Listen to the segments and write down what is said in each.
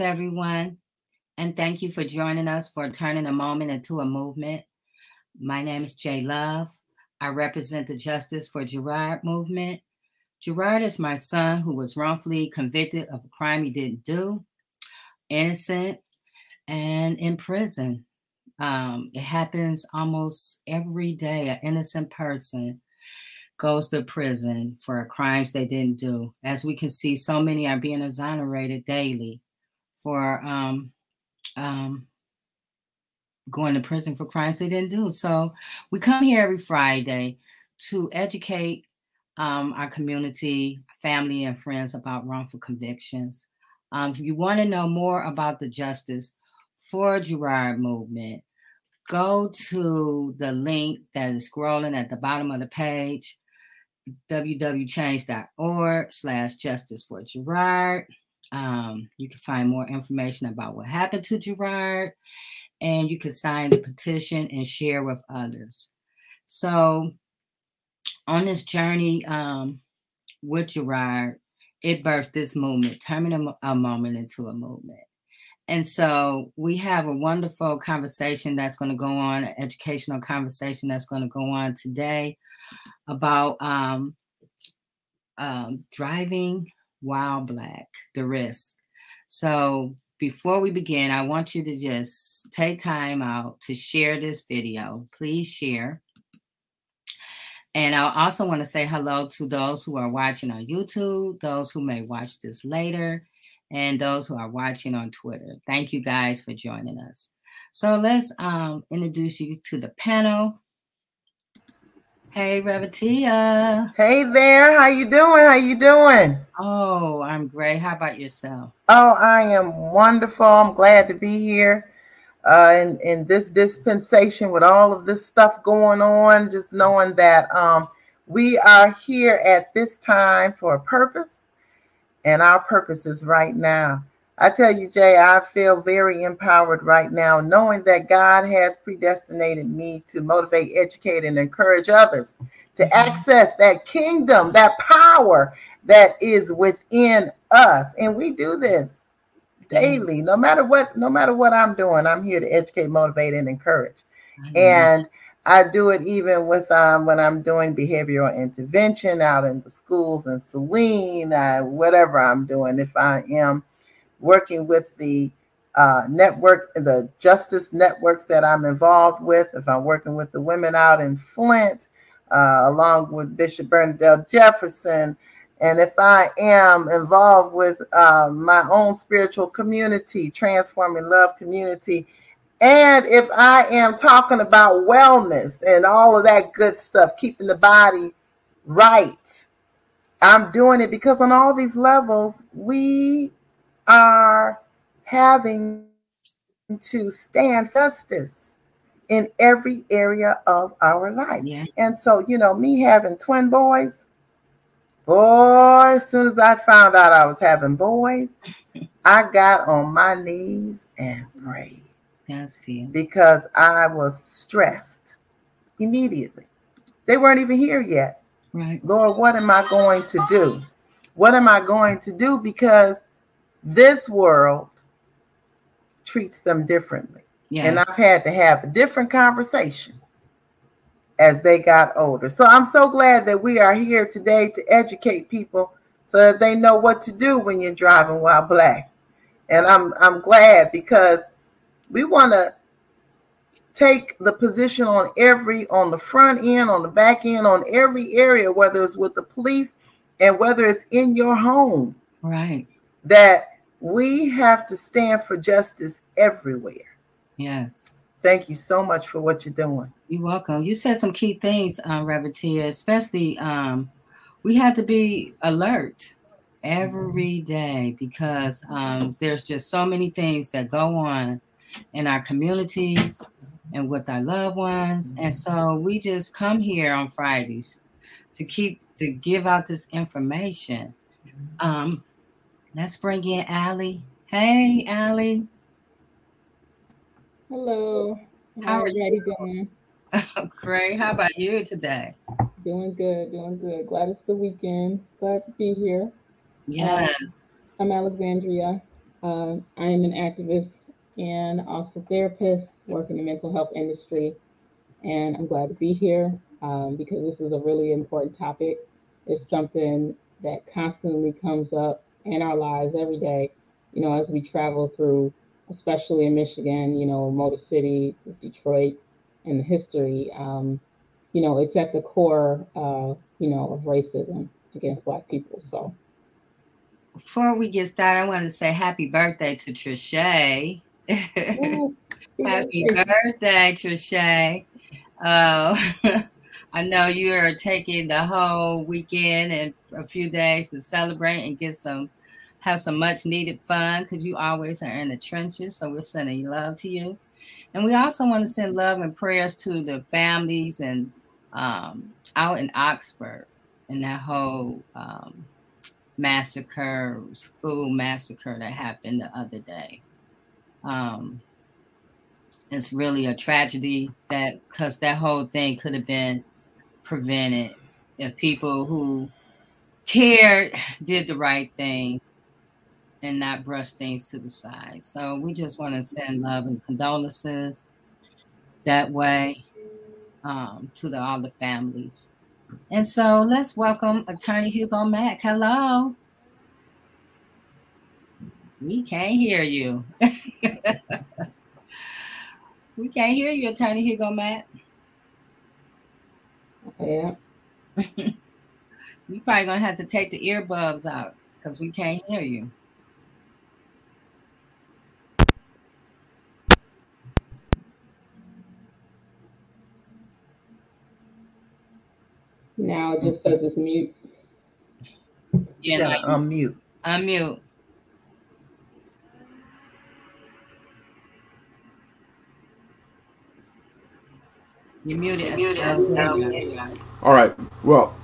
Everyone, and thank you for joining us for turning a moment into a movement. My name is Jay Love. I represent the Justice for Gerard movement. Gerard is my son who was wrongfully convicted of a crime he didn't do, innocent, and in prison. Um, it happens almost every day. An innocent person goes to prison for crimes they didn't do. As we can see, so many are being exonerated daily for um, um, going to prison for crimes they didn't do. So we come here every Friday to educate um, our community, family, and friends about wrongful convictions. Um, if you want to know more about the Justice for Gerard movement, go to the link that is scrolling at the bottom of the page www.change.org slash justice for Gerard. Um, you can find more information about what happened to Gerard, and you can sign the petition and share with others. So, on this journey um, with Gerard, it birthed this movement, turning a, a moment into a movement. And so we have a wonderful conversation that's going to go on, an educational conversation that's going to go on today about um, um, driving while black, the risk. So before we begin, I want you to just take time out to share this video. Please share. And I also want to say hello to those who are watching on YouTube, those who may watch this later, and those who are watching on Twitter. Thank you guys for joining us. So let's um, introduce you to the panel. Hey, Rev Tia. Hey there, how you doing? How you doing? Oh, I'm great. How about yourself? Oh, I am wonderful. I'm glad to be here uh, in, in this dispensation with all of this stuff going on. Just knowing that um, we are here at this time for a purpose, and our purpose is right now. I tell you, Jay, I feel very empowered right now, knowing that God has predestinated me to motivate, educate, and encourage others to mm-hmm. access that kingdom, that power that is within us. And we do this daily, no matter what, no matter what I'm doing, I'm here to educate, motivate, and encourage. Mm-hmm. And I do it even with um, when I'm doing behavioral intervention out in the schools and Saline, uh, whatever I'm doing. If I am working with the uh, network, the justice networks that I'm involved with, if I'm working with the women out in Flint, uh, along with Bishop Bernadelle Jefferson, and if I am involved with uh, my own spiritual community, transforming love community, and if I am talking about wellness and all of that good stuff, keeping the body right, I'm doing it because on all these levels, we are having to stand justice in every area of our life. Yeah. And so, you know, me having twin boys, boy, as soon as I found out I was having boys, I got on my knees and prayed. Yes, because I was stressed immediately. They weren't even here yet. Right. Lord, what am I going to do? What am I going to do? Because this world treats them differently. Yes. And I've had to have a different conversation as they got older. So I'm so glad that we are here today to educate people so that they know what to do when you're driving while black. And I'm I'm glad because we want to take the position on every on the front end, on the back end, on every area, whether it's with the police and whether it's in your home. Right that we have to stand for justice everywhere. Yes. Thank you so much for what you're doing. You're welcome. You said some key things, um, Reverend Tia, especially um, we have to be alert every day because um, there's just so many things that go on in our communities and with our loved ones. And so we just come here on Fridays to keep to give out this information. Um, let's bring in Allie. Hey, Allie. Hello. How are you doing? Great. How about you today? Doing good, doing good. Glad it's the weekend. Glad to be here. Yes. I'm Alexandria. Uh, I am an activist and also therapist, work in the mental health industry. And I'm glad to be here um, because this is a really important topic. It's something that constantly comes up in our lives every day, you know, as we travel through, especially in Michigan, you know, Motor City, Detroit, and the history. Um, you know, it's at the core, uh, you know, of racism against Black people. So, before we get started, I want to say happy birthday to Trischè. Yes, happy birthday, Trischè. Uh, I know you are taking the whole weekend and a few days to celebrate and get some have some much needed fun because you always are in the trenches. So we're sending love to you. And we also want to send love and prayers to the families and um, out in Oxford and that whole um, massacre, school massacre that happened the other day. Um, it's really a tragedy that because that whole thing could have been prevented if people who cared did the right thing and not brush things to the side. So we just want to send love and condolences that way um, to the, all the families. And so let's welcome Attorney Hugo Mack. Hello. We can't hear you. we can't hear you, Attorney Hugo Mack. Yeah. you probably gonna have to take the earbuds out because we can't hear you. Now it just says it's mute. Yeah, like, unmute. Unmute. You muted. muted. Oh, All right. Well,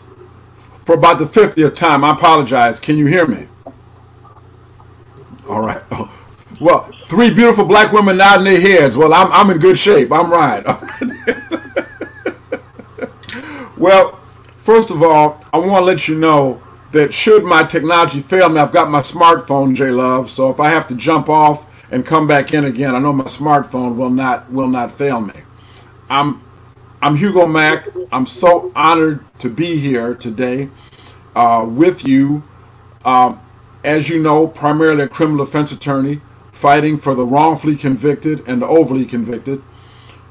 for about the 50th time, I apologize. Can you hear me? All right. Well, three beautiful black women nodding their heads. Well, I'm, I'm in good shape. I'm right. well, first of all, I want to let you know that should my technology fail me, I've got my smartphone, J Love. So if I have to jump off and come back in again, I know my smartphone will not will not fail me. I'm I'm Hugo Mack. I'm so honored to be here today uh, with you. Um, as you know, primarily a criminal defense attorney fighting for the wrongfully convicted and the overly convicted.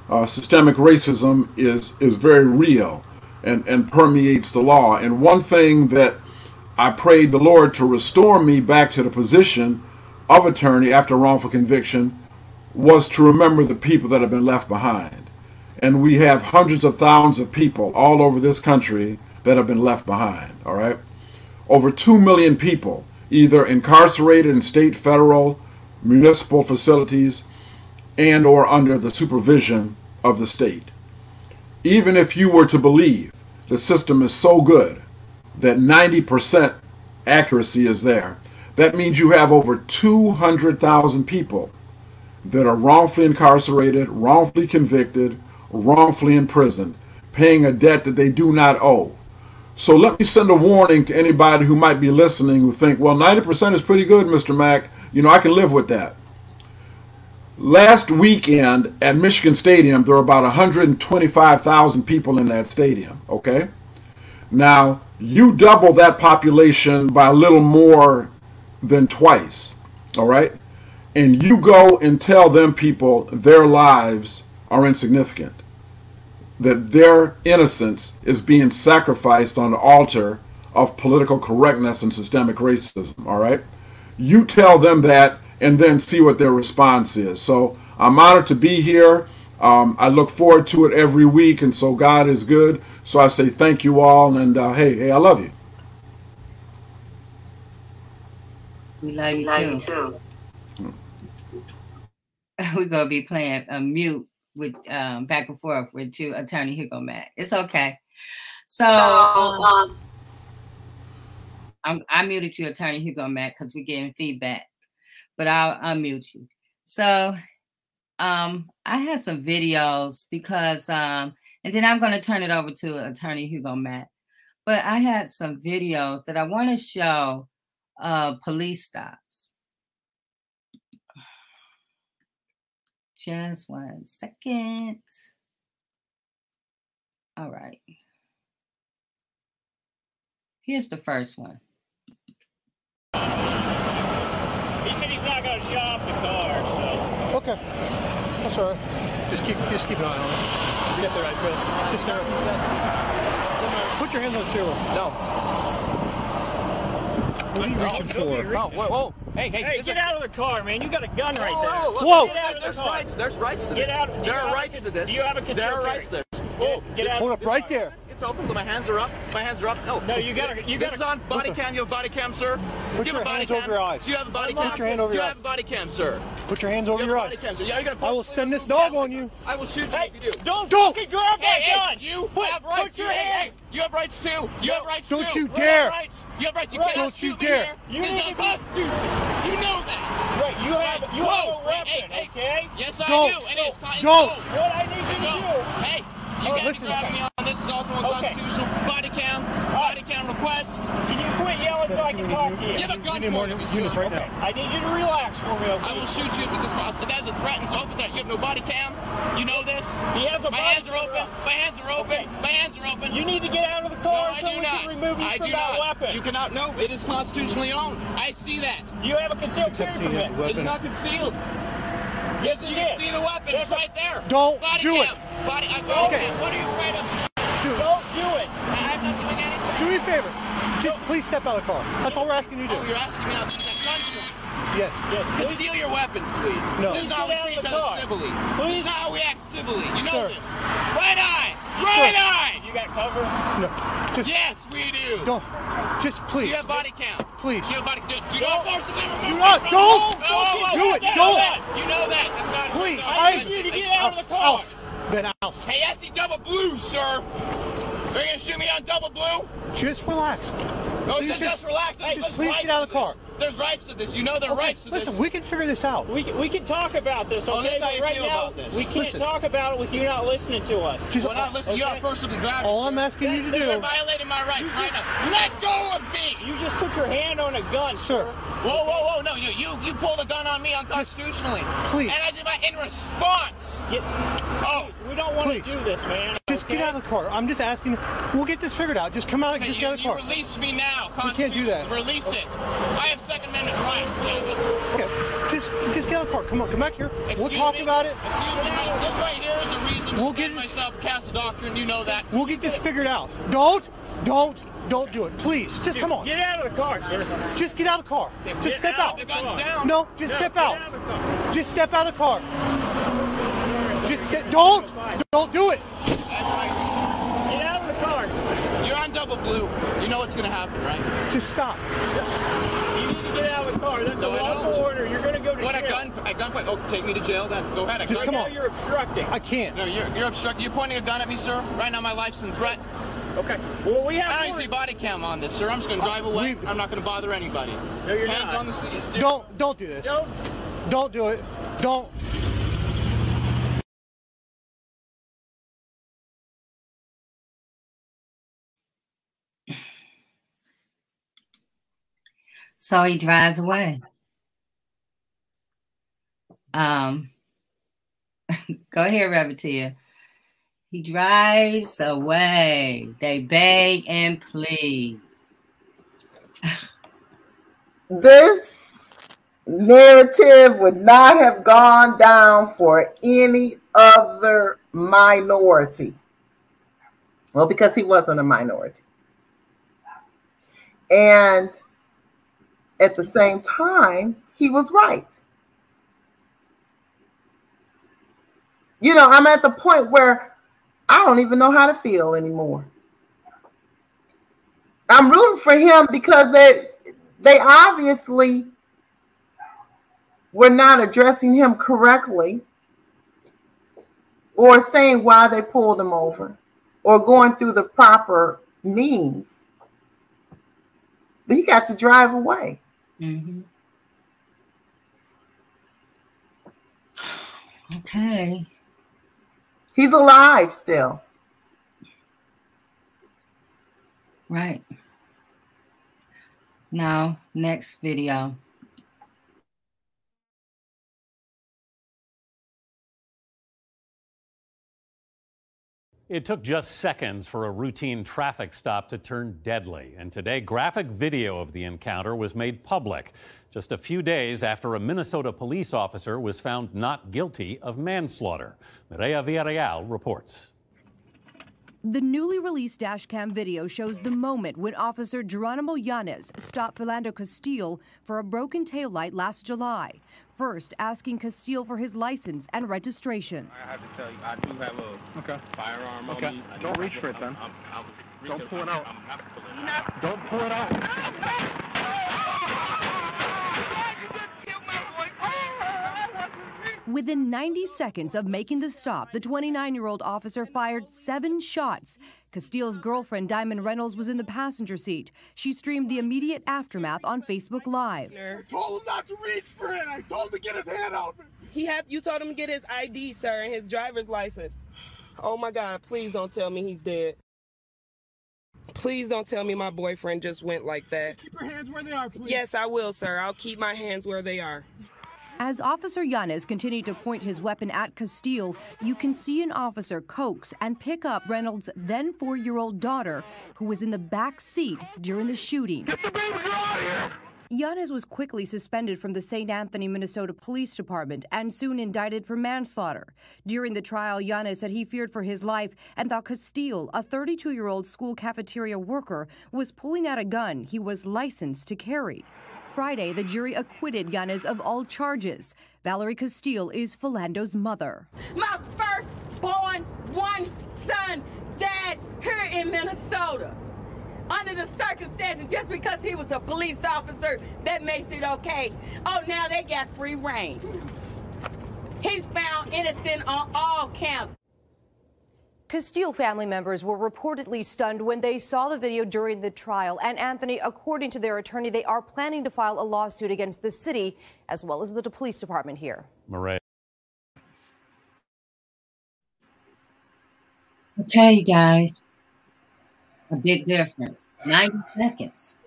Uh, systemic racism is, is very real and, and permeates the law. And one thing that I prayed the Lord to restore me back to the position of attorney after wrongful conviction was to remember the people that have been left behind and we have hundreds of thousands of people all over this country that have been left behind, all right? Over 2 million people either incarcerated in state, federal, municipal facilities and or under the supervision of the state. Even if you were to believe the system is so good that 90% accuracy is there, that means you have over 200,000 people that are wrongfully incarcerated, wrongfully convicted, wrongfully imprisoned, paying a debt that they do not owe. So let me send a warning to anybody who might be listening who think, well, 90% is pretty good, Mr. Mack. You know, I can live with that. Last weekend at Michigan Stadium, there were about 125,000 people in that stadium, okay? Now, you double that population by a little more than twice, all right? And you go and tell them people their lives are insignificant that their innocence is being sacrificed on the altar of political correctness and systemic racism. All right? You tell them that and then see what their response is. So I'm honored to be here. Um, I look forward to it every week, and so God is good. So I say thank you all, and uh, hey, hey, I love you. We love you, love too. You too. We're gonna be playing a mute with um, back and forth with two attorney Hugo Mack. It's okay. So um, I'm, I muted you, attorney Hugo Mack, because we're getting feedback, but I'll unmute you. So um, I had some videos because, um, and then I'm going to turn it over to attorney Hugo Mack. But I had some videos that I want to show uh, police stops. Just one second. All right. Here's the first one. He said he's not going to shop the car, so. Okay. That's all right. Just keep, just keep an eye on it. Just get the right foot. Just start. Put your hand on the steering wheel. No. What are you reaching for? Oh, whoa, whoa. Hey, hey, hey, get out of the car, man. You got a gun right there. Whoa, whoa. whoa. There's rights. There's rights to get this. Out, there are rights to this. Do you have a There are rights to there. Whoa, get out. Hold up right there. It's open. My hands are up. My hands are up. No. No, you got to. You got This is on body cam. You have body cam, sir. Put Do you your have a body hands cam? over your eyes. Do you have a body cam? Put your hand over Do your you have a body cam, sir? Put your hands Do over your eyes. cam, sir? Yeah, you're gonna I will send this dog on you. I will shoot you Hey, if you do. don't, Don't. fucking grab that Hey, gun. hey, you put, have rights. Put your hand. hey, you have rights too. You have rights Don't too. you You dare. rights. You have rights. You cannot Don't you dare. You need to unconstitutional. You know that. Right, you have, you have a weapon, Hey, hey, okay? Yes, I Don't. do. And it's Don't. What I need you to do. Hey, you Oh, can't listen. be grabbing me on this. is also Okay. unconstitutional. Body cam. Body cam request. Can you quit yelling so I can talk to you? Give a gun need for me, units sir. right Okay, now. I need you to relax for me, okay? I will shoot you if this possible. That's a threat and it's open threat. You have no body cam. You know this. He has a My hands are open. My hands are open. Okay. My hands are open. You need to get out of the car I so do we not. can remove you I from do that not. weapon. You cannot. No, it is constitutionally owned. I see that. You have a concealed Except carry permit. It's not concealed. Yes, you Yeah. can see the weapon. It's right there. Don't body do cam. it. Body. Uh, I body Okay. cam. What are you afraid of? Dude, Don't do it. I'm not doing anything. do me a favor. Just please step out of the car. That's all we're asking you to Oh, do. you're asking me not to take guns from me. Yes. Yes, please. Conceal your weapons, please. No. This is not how we Get out of treat each other civilly. Please. This is not how we act civilly. You know Sir. this. Right eye. Right eye. You got cover? No. Just Yes, we do. don't. Just Do please. you have body cam? Please. Do you have body? Do, do not forcibly remove. Do me not- from- don't. No, whoa, whoa, Do whoa. it. You know Don't. that. You know that. That's not. Please. no, I I- need you to Hey, get out of the car. House. Ben house. Hey, SC double blue, sir. Are you gonna shoot me on double blue? Just relax. No, Please just, just- just relax. There's, just please get out of the car. This. There's rights to this. You know there are Okay, rights to this. Listen, we can figure this out. We, we can talk about this, Oh, okay? this how but you right feel now, about we can't Listen. talk about it with you not listening to us. Just- Well, now listen. You Okay. are forcibly grabbed. all I'm sir. asking you to do. You're violating my rights You right just- now. Let go of me. You just put your hand on a gun, sir. Whoa, whoa, whoa! No, you, you, you pulled a gun on me unconstitutionally. Please. And I did my in response. Get, Oh, we don't want Please. to do this, man. Just okay? get out of the car. I'm just asking. We'll get this figured out. Just come out and okay, just you, get out of the you car. release me now. We can't do that. Constitutionally. Release it. I have Second Amendment rights. damn it. Okay. Just just get out of the car. Come on, come back here. we'll talk me? about it. Excuse me. This right here is a reason We'll to get this- myself, castle doctrine. You know that. We'll get this figured out. Don't, don't, don't do it. Please, just come on. Get out of the car, sir. Just get out of the car. Just step out out. The gun's down. No, just No, step get out. of the car. Just step out of the car. Just get. Don't, don't do it. That's right. Get out of the car. You're on double blue. You know what's gonna happen, right? Just stop. You need to get out of the car. That's No, a I lawful don't. order. You're going to go to jail. What a gun! A gunpoint. Oh, take me to jail then. Go ahead. A Just come Now on. you're obstructing. I can't. No, you're you're obstructing. You're pointing a gun at me, sir. Right now, my life's in threat. Okay. Well, we have. I don't have. even see body cam on this, sir. I'm just gonna uh, drive away. we- I'm not gonna bother anybody. No, you're Hands not. on the seat. Don't, don't do this. No. Don't do it. Don't. So he drives away. Um, go ahead, Revertia. He drives away. They beg and plead. This narrative would not have gone down for any other minority. Well, because he wasn't a minority. And at the same time, he was right. You know, I'm at the point where I don't even know how to feel anymore. I'm rooting for him because they they obviously were not addressing him correctly or saying why they pulled him over or going through the proper means. But he got to drive away. Mm-hmm. Okay. He's alive still. Right. Now, next video. It took just seconds for a routine traffic stop to turn deadly. And today, graphic video of the encounter was made public just a few days after a Minnesota police officer was found not guilty of manslaughter. Mireya Villarreal reports. The newly released dashcam video shows the moment when Officer Geronimo Yanez stopped Philando Castile for a broken taillight last July. First, asking Castile for his license and registration. I have to tell you, I do have a Okay. firearm Okay. on me. I Don't reach for it then. I'm, I'm, Don't pull. I'm, I'm pulling it out. Don't pull it out. Within 90 seconds of making the stop, the 29 year old officer fired seven shots. Castile's girlfriend, Diamond Reynolds, was in the passenger seat. She streamed the immediate aftermath on Facebook Live. I told him not to reach for it. I told him to get his hand out. He had you told him to get his ID, sir, and his driver's license. Oh my God, please don't tell me he's dead. Please don't tell me my boyfriend just went like that. Keep your hands where they are, please. Yes, I will, sir. I'll keep my hands where they are. As Officer Yanez continued to point his weapon at Castile, you can see an officer coax and pick up Reynolds' then four year old daughter, who was in the back seat during the shooting. Get the baby out of here. Yanez was quickly suspended from the St. Anthony, Minnesota Police Department and soon indicted for manslaughter. During the trial, Yanez said he feared for his life and thought Castile, a 32 year old school cafeteria worker, was pulling out a gun he was licensed to carry. Friday, the jury acquitted Yanez of all charges. Valerie Castile is Philando's mother. My firstborn one son died here in Minnesota. Under the circumstances, just because he was a police officer, that makes it okay. Oh, now they got free reign. He's found innocent on all counts. Castile family members were reportedly stunned when they saw the video during the trial. And Anthony, according to their attorney, they are planning to file a lawsuit against the city as well as the police department here. Mireya. Okay, guys. A big difference. 90 seconds.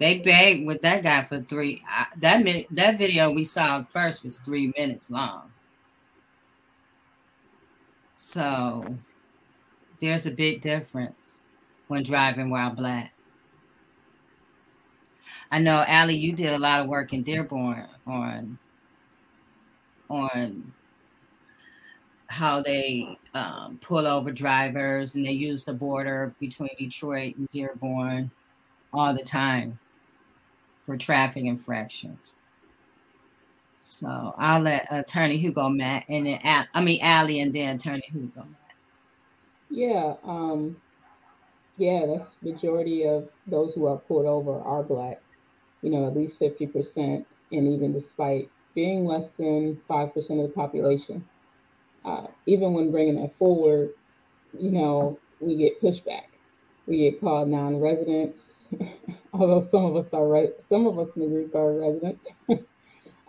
They begged with that guy for three. I, that mi- that video we saw first was three minutes long. So there's a big difference when driving while black. I know, Allie, you did a lot of work in Dearborn on on how they um, pull over drivers and they use the border between Detroit and Dearborn all the time for traffic infractions. So I'll let Attorney Hugo Mack and then I mean Allie and then Attorney Hugo Mack. Yeah, um, yeah, that's majority of those who are pulled over are black. You know, at least fifty percent, and even despite being less than five percent of the population, uh, even when bringing that forward, you know, we get pushback. We get called non-residents, although some of us are re- some of us in the group are residents.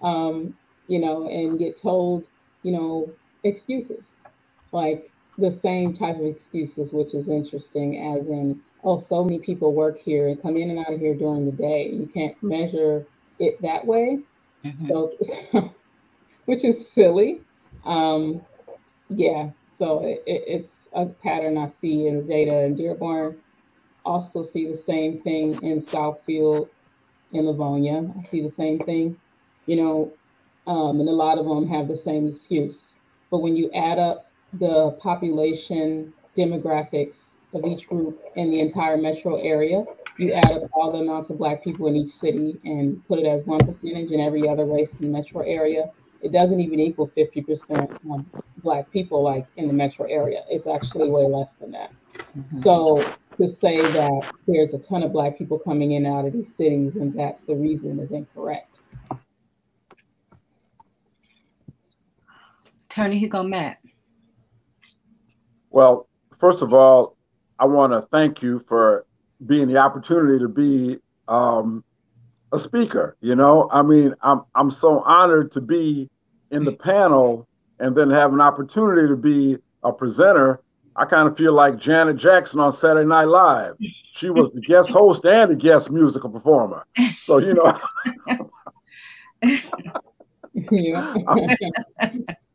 um, you know, and get told, you know, excuses like the same type of excuses, which is interesting, as in, oh, so many people work here and come in and out of here during the day. You can't measure it that way. So, so which is silly. Um, yeah, so it, it, it's a pattern I see in the data in Dearborn. Also see the same thing in Southfield, in Livonia. I see the same thing, you know, um, and a lot of them have the same excuse. But when you add up the population demographics of each group in the entire metro area, you add up all the amounts of Black people in each city and put it as one percentage in every other race in the metro area, it doesn't even equal 50% of Black people like in the metro area. It's actually way less than that. Mm-hmm. So to say that there's a ton of Black people coming in and out of these cities and that's the reason is incorrect. Attorney Hugo Mack. Well, first of all, I want to thank you for being the opportunity to be um, a speaker. You know, I mean, I'm I'm so honored to be in the panel and then have an opportunity to be a presenter. I kind of feel like Janet Jackson on Saturday Night Live. She was the guest host and a guest musical performer. So you know.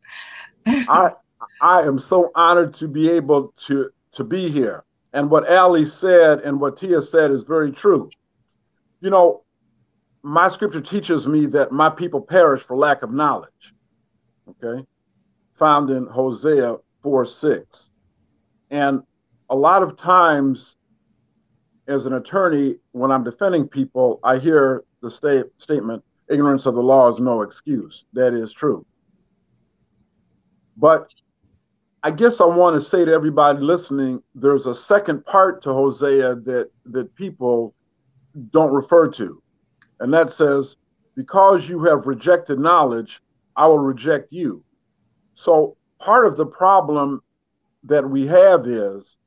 I I am so honored to be able to to be here. And what Ali said and what Tia said is very true. You know, my scripture teaches me that my people perish for lack of knowledge. Okay. Found in Hosea 4 6. And a lot of times, as an attorney, when I'm defending people, I hear the state statement, ignorance of the law is no excuse. That is true. But I guess I want to say to everybody listening, there's a second part to Hosea that that people don't refer to. And that says, Because you have rejected knowledge, I will reject you. So part of the problem that we have is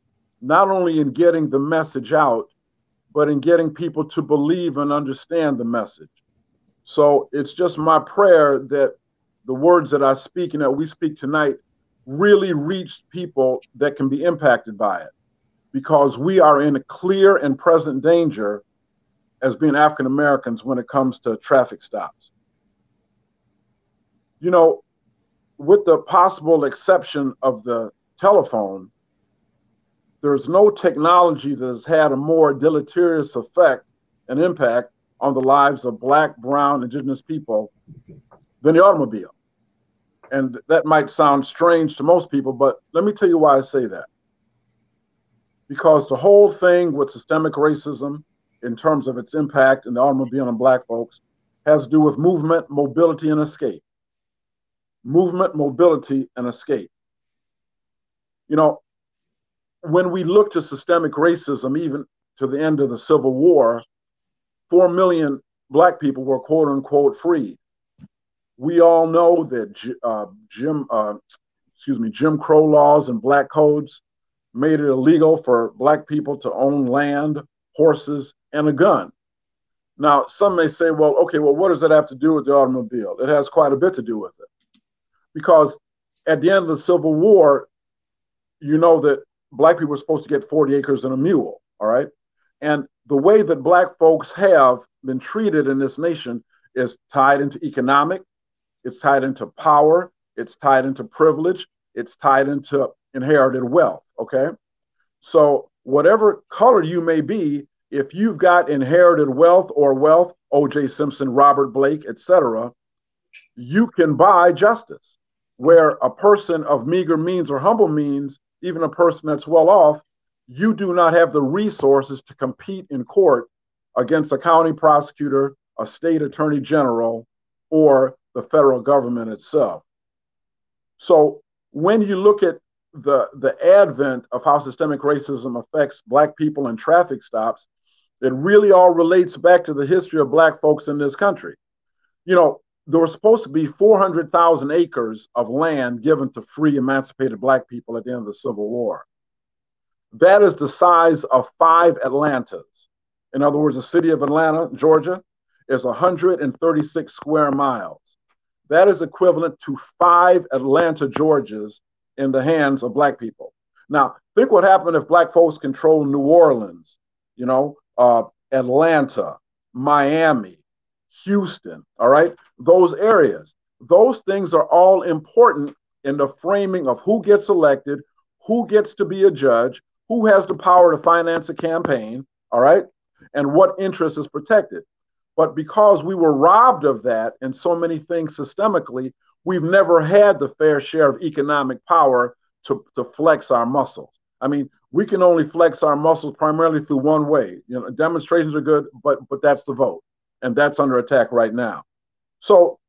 not only in getting the message out, but in getting people to believe and understand the message. So it's just my prayer that the words that I speak and that we speak tonight really reach people that can be impacted by it because we are in a clear and present danger as being African Americans when it comes to traffic stops. You know, with the possible exception of the telephone, there's no technology that has had a more deleterious effect and impact on the lives of Black, Brown, Indigenous people than the automobile. And that might sound strange to most people, but let me tell you why I say that. Because the whole thing with systemic racism, in terms of its impact in the automobile and black folks has to do with movement, mobility, and escape. Movement, mobility, and escape. You know, when we look to systemic racism, even to the end of the Civil War, four million black people were quote unquote freed. We all know that uh, Jim, uh, excuse me, Jim Crow laws and black codes made it illegal for black people to own land, horses, and a gun. Now, some may say, well, okay, well, what does that have to do with the automobile? It has quite a bit to do with it. Because at the end of the Civil War, you know that black people were supposed to get 40 acres and a mule, all right? And the way that black folks have been treated in this nation is tied into economic, it's tied into power, it's tied into privilege, it's tied into inherited wealth, okay? So, whatever color you may be, if you've got inherited wealth or wealth, O.J. Simpson, Robert Blake, etc., you can buy justice. Where a person of meager means or humble means, even a person that's well off, you do not have the resources to compete in court against a county prosecutor, a state attorney general, or the federal government itself. So when you look at the, the advent of how systemic racism affects Black people and traffic stops, it really all relates back to the history of black folks in this country. You know, there were supposed to be 400,000 acres of land given to free emancipated black people at the end of the Civil War. That is the size of five Atlantas. In other words, the city of Atlanta, Georgia, is 136 square miles. That is equivalent to five Atlanta, Georgias in the hands of black people. Now, think what happened if black folks control New Orleans, you know, uh, Atlanta, Miami, Houston, all right? Those areas. Those things are all important in the framing of who gets elected, who gets to be a judge, who has the power to finance a campaign, all right? And what interest is protected. But because we were robbed of that and so many things systemically, we've never had the fair share of economic power to, to flex our muscles. I mean, we can only flex our muscles primarily through one way. You know, demonstrations are good, but but that's the vote, and that's under attack right now. So,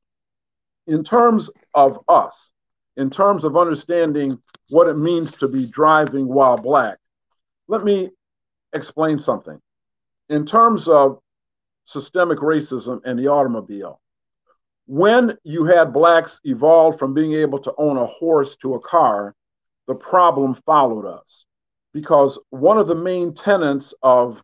in terms of us, in terms of understanding what it means to be driving while black, let me explain something. In terms of systemic racism and the automobile, when you had blacks evolve from being able to own a horse to a car, the problem followed us because one of the main tenets of,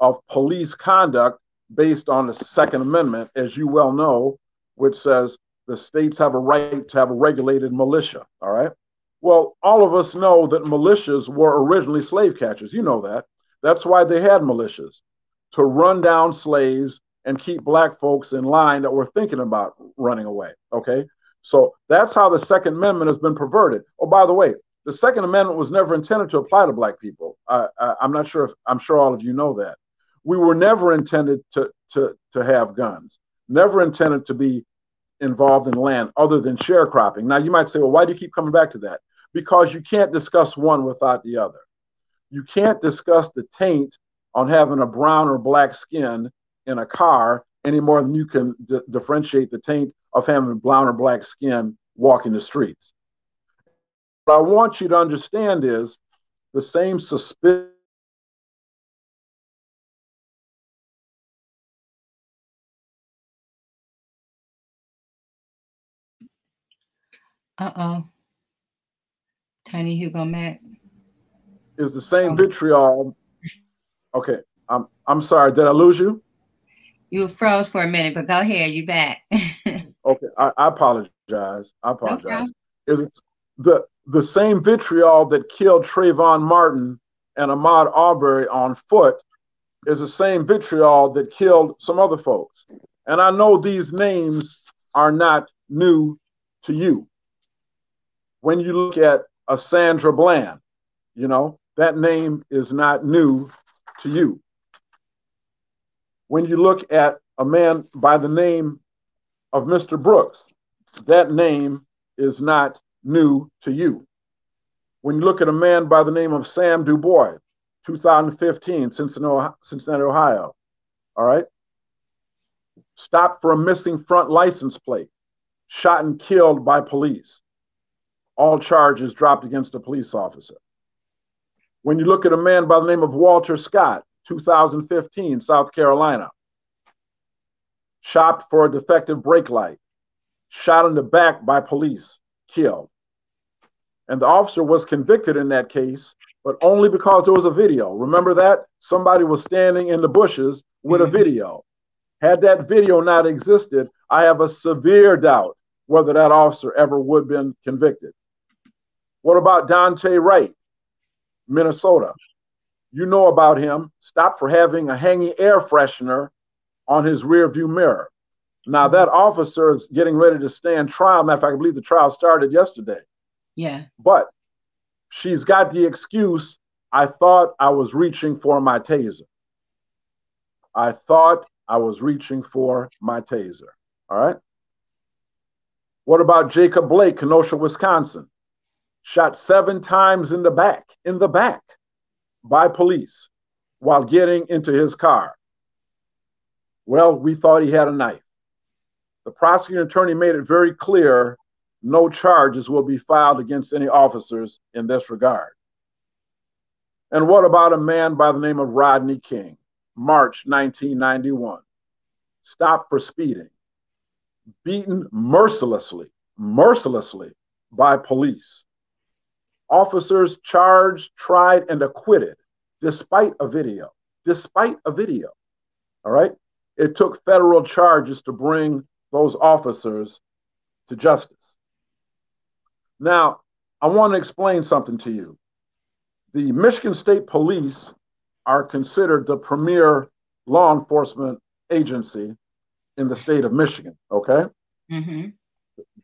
of police conduct based on the Second Amendment, as you well know, which says the states have a right to have a regulated militia. All right. Well, all of us know that militias were originally slave catchers. You know that. That's why they had militias to run down slaves and keep black folks in line that were thinking about running away. Okay. So that's how the Second Amendment has been perverted. Oh, by the way, the Second Amendment was never intended to apply to black people. I, am not sure if I'm sure all of you know that. We were never intended to, to, to have guns, never intended to be involved in land other than sharecropping. Now, you might say, well, why do you keep coming back to that? Because you can't discuss one without the other. You can't discuss the taint on having a brown or black skin in a car any more than you can d- differentiate the taint of having brown or black skin walking the streets. What I want you to understand is the same suspicion. Uh oh. Tiny Hugo Mack. Is the same vitriol. Okay, I'm I'm sorry. Did I lose you? You froze for a minute, but go ahead. You back. okay, I, I, apologize. I apologize. Is it the the same vitriol that killed Trayvon Martin and Ahmaud Arbery on foot is the same vitriol that killed some other folks. And I know these names are not new to you. When you look at a Sandra Bland, you know, that name is not new to you. When you look at a man by the name of Mr. Brooks, that name is not new to you. When you look at a man by the name of Sam DuBose, 2015, Cincinnati, Ohio, all right, stopped for a missing front license plate, shot and killed by police. All charges dropped against a police officer. When you look at a man by the name of Walter Scott, 2015, South Carolina, shot for a defective brake light, shot in the back by police, killed. And the officer was convicted in that case, but only because there was a video. Remember that? Somebody was standing in the bushes with mm-hmm. a video. Had that video not existed, I have a severe doubt whether that officer ever would have been convicted. What about Dante Wright, Minnesota? You know about him. Stopped for having a hanging air freshener on his rear view mirror. Now mm-hmm. that officer is getting ready to stand trial. Matter of fact, I believe the trial started yesterday. Yeah. But she's got the excuse. I thought I was reaching for my taser. I thought I was reaching for my taser. All right. What about Jacob Blake, Kenosha, Wisconsin? Shot seven times in the back, in the back by police while getting into his car. Well, we thought he had a knife. The prosecuting attorney made it very clear no charges will be filed against any officers in this regard. And what about a man by the name of Rodney King, March 1991? Stopped for speeding, beaten mercilessly, mercilessly by police. Officers charged, tried, and acquitted despite a video. Despite a video. All right. It took federal charges to bring those officers to justice. Now, I want to explain something to you. The Michigan State Police are considered the premier law enforcement agency in the state of Michigan, okay? Mm-hmm.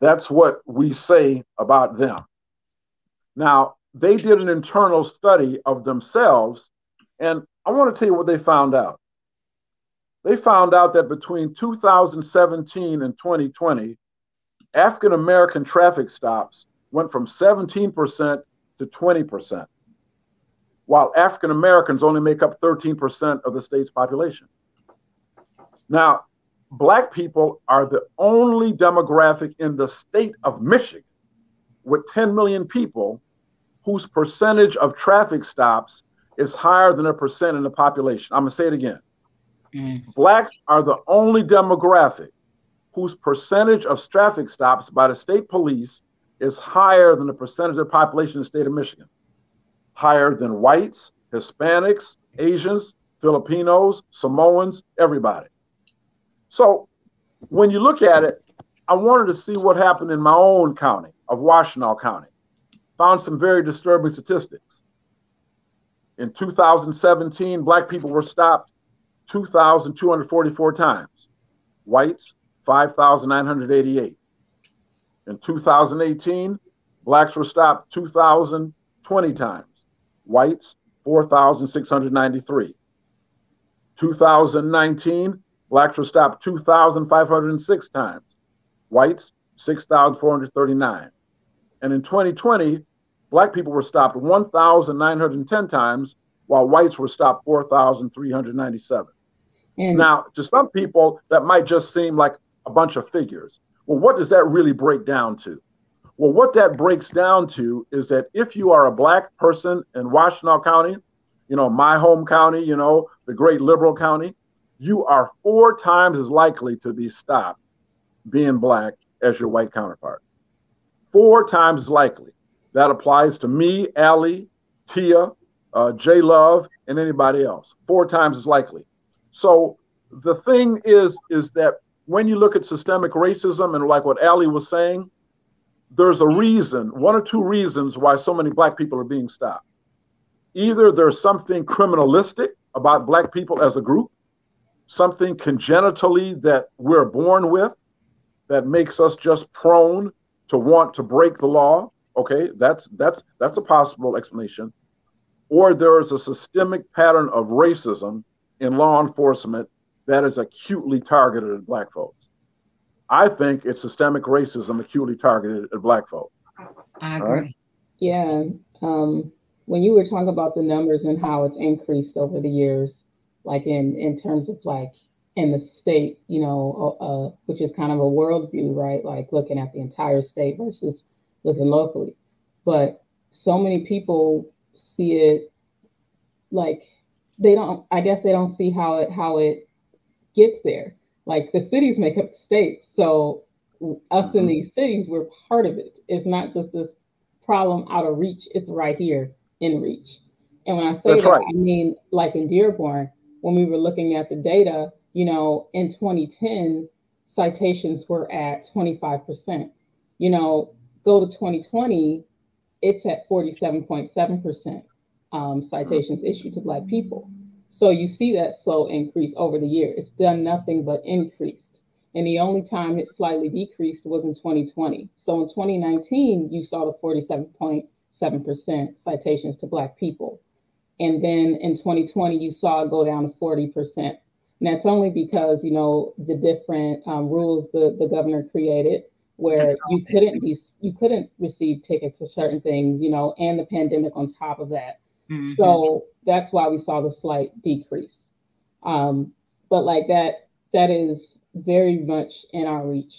That's what we say about them. Now, they did an internal study of themselves, and I want to tell you what they found out. They found out that between 2017 and 2020, African American traffic stops went from 17% to 20%, while African Americans only make up 13% of the state's population. Now, black people are the only demographic in the state of Michigan with 10 million people whose percentage of traffic stops is higher than a percent in the population. I'm going to say it again. Mm. Blacks are the only demographic whose percentage of traffic stops by the state police is higher than the percentage of the population in the state of Michigan. Higher than whites, Hispanics, Asians, Filipinos, Samoans, everybody. So when you look at it, I wanted to see what happened in my own county of Washtenaw County. Found some very disturbing statistics. In 2017, black people were stopped 2,244 times, whites 5,988. In 2018, blacks were stopped 2,020 times, whites 4,693. 2019, blacks were stopped 2,506 times, whites 6,439. And in 2020, black people were stopped 1,910 times, while whites were stopped 4,397. And mm. now, to some people, that might just seem like a bunch of figures. Well, what does that really break down to? Well, what that breaks down to is that if you are a black person in Washtenaw County, you know, my home county, you know, the great liberal county, you are four times as likely to be stopped being black as your white counterpart. Four times likely. That applies to me, Ally, Tia, uh, J Love, and anybody else. Four times as likely. So the thing is, is that when you look at systemic racism and like what Ally was saying, there's a reason, one or two reasons why so many black people are being stopped. Either there's something criminalistic about black people as a group, something congenitally that we're born with that makes us just prone to want to break the law. Okay, that's that's that's a possible explanation. Or there is a systemic pattern of racism in law enforcement that is acutely targeted at black folks. I think it's systemic racism acutely targeted at black folks. I agree. Right? Yeah. Um, when you were talking about the numbers and how it's increased over the years, like in in terms of like in the state, you know, uh, uh which is kind of a worldview, right? Like looking at the entire state versus looking locally. But so many people see it like they don't i guess they don't see how it how it gets there like the cities make up the states so us in mm-hmm. these cities we're part of it it's not just this problem out of reach it's right here in reach and when i say That's that right. i mean like in dearborn when we were looking at the data you know in 2010 citations were at 25% you know go to 2020 it's at 47.7% um, citations issued to Black people. So you see that slow increase over the year. It's done nothing but increased. And the only time it slightly decreased was in 2020. So in 2019, you saw the 47.7% citations to Black people. And then in 2020, you saw it go down to 40%. And that's only because, you know, the different um, rules the, the governor created where you couldn't be you couldn't receive tickets for certain things, you know, and the pandemic on top of that. Mm-hmm. So that's why we saw the slight decrease. Um, but like that, that is very much in our reach.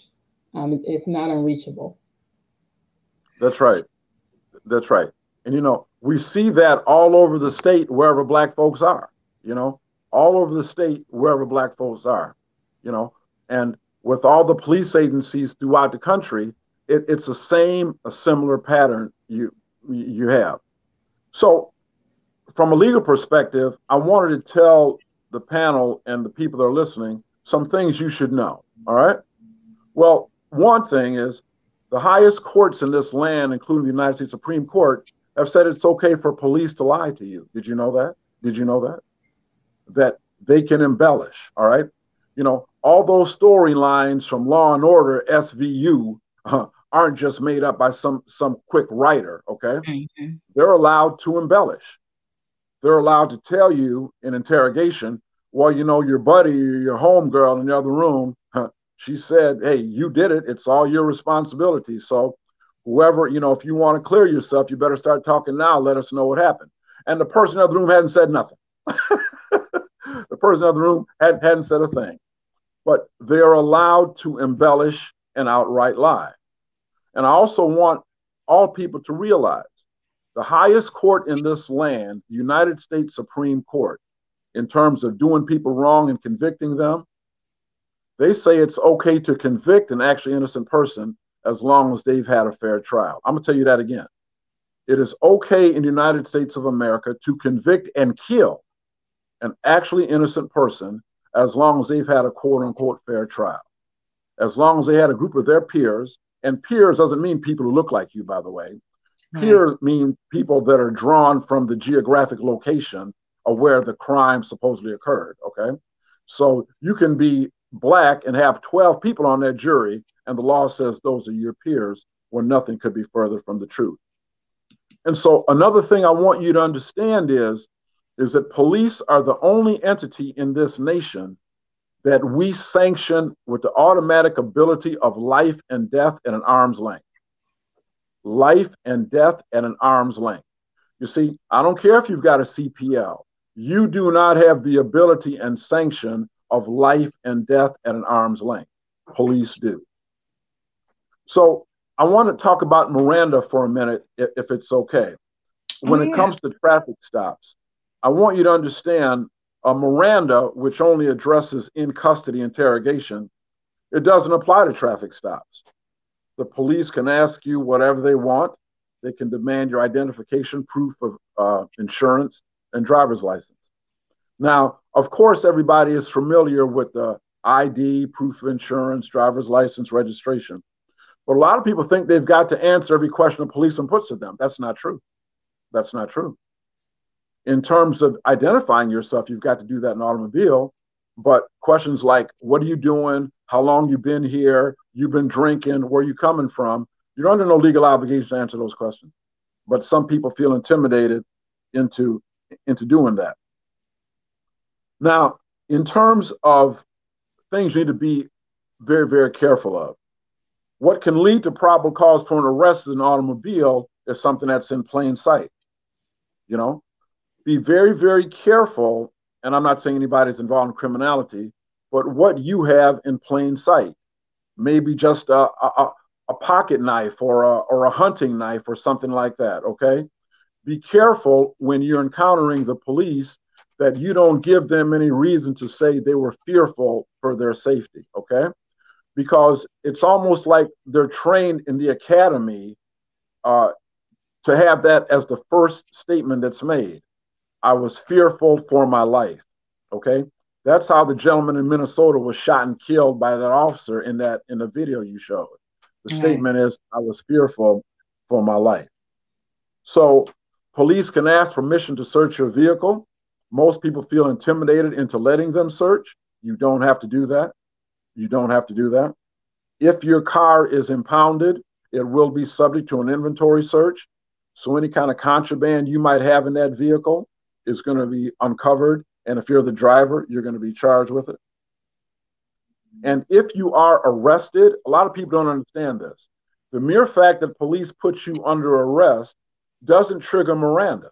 Um, it's not unreachable. That's right. That's right. And you know, we see that all over the state wherever black folks are, you know, all over the state wherever black folks are, you know, and with all the police agencies throughout the country, it, it's the same, a similar pattern you you have. So from a legal perspective, I wanted to tell the panel and the people that are listening some things you should know. All right. Well, one thing is the highest courts in this land, including the United States Supreme Court, have said it's okay for police to lie to you. Did you know that? Did you know that? That they can embellish. All right. You know, all those storylines from Law and Order, SVU, uh, aren't just made up by some some quick writer. Okay. Mm-hmm. They're allowed to embellish they're allowed to tell you in interrogation, well, you know, your buddy or your homegirl in the other room, she said, hey, you did it. It's all your responsibility. So whoever, you know, if you want to clear yourself, you better start talking now. Let us know what happened. And the person in the other room hadn't said nothing. the person in the room had, hadn't said a thing. but they are allowed to embellish and outright lie. And I also want all people to realize the highest court in this land, the United States Supreme Court, in terms of doing people wrong and convicting them, they say it's okay to convict an actually innocent person as long as they've had a fair trial. I'm going to tell you that again. It is okay in the United States of America to convict and kill an actually innocent person as long as they've had a quote unquote fair trial. As long as they had a group of their peers, and peers doesn't mean people who look like you, by the way. Right. Peers mean people that are drawn from the geographic location of where the crime supposedly occurred. Okay. So you can be black and have 12 people on that jury, and the law says those are your peers, when nothing could be further from the truth. And so another thing I want you to understand is, is that police are the only entity in this nation that we sanction with the automatic ability of life and death at an arm's length. Life and death at an arm's length. You see, I don't care if you've got a CPL. You do not have the ability and sanction of life and death at an arm's length. Police do. So I want to talk about Miranda for a minute, if, it's okay. When Oh, it comes to traffic stops, I want you to understand a Miranda, which only addresses in custody interrogation, it doesn't apply to traffic stops. The police can ask you whatever they want. They can demand your identification, proof of uh, insurance, and driver's license. Now, of course, everybody is familiar with the ID, proof of insurance, driver's license, registration. But a lot of people think they've got to answer every question a policeman puts to them. That's not true. That's not true. In terms of identifying yourself, you've got to do that in automobile. But questions like, what are you doing? How long you been here? You've been drinking? Where you coming from? You're under no legal obligation to answer those questions. But some people feel intimidated into, into doing that. Now, in terms of things you need to be very, very careful of, what can lead to probable cause for an arrest in an automobile is something that's in plain sight. You know, be very, very careful. And I'm not saying anybody's involved in criminality, but what you have in plain sight, maybe just a, a, a pocket knife or a, or a hunting knife or something like that. Okay. Be careful when you're encountering the police that you don't give them any reason to say they were fearful for their safety. Okay. Because it's almost like they're trained in the academy uh, to have that as the first statement that's made. I was fearful for my life. Okay. That's how the gentleman in Minnesota was shot and killed by that officer in that in the video you showed. The statement is I was fearful for my life. So police can ask permission to search your vehicle. Most people feel intimidated into letting them search. You don't have to do that. You don't have to do that. If your car is impounded, it will be subject to an inventory search. So any kind of contraband you might have in that vehicle is going to be uncovered. And if you're the driver, you're going to be charged with it. And if you are arrested, a lot of people don't understand this. The mere fact that police put you under arrest doesn't trigger Miranda.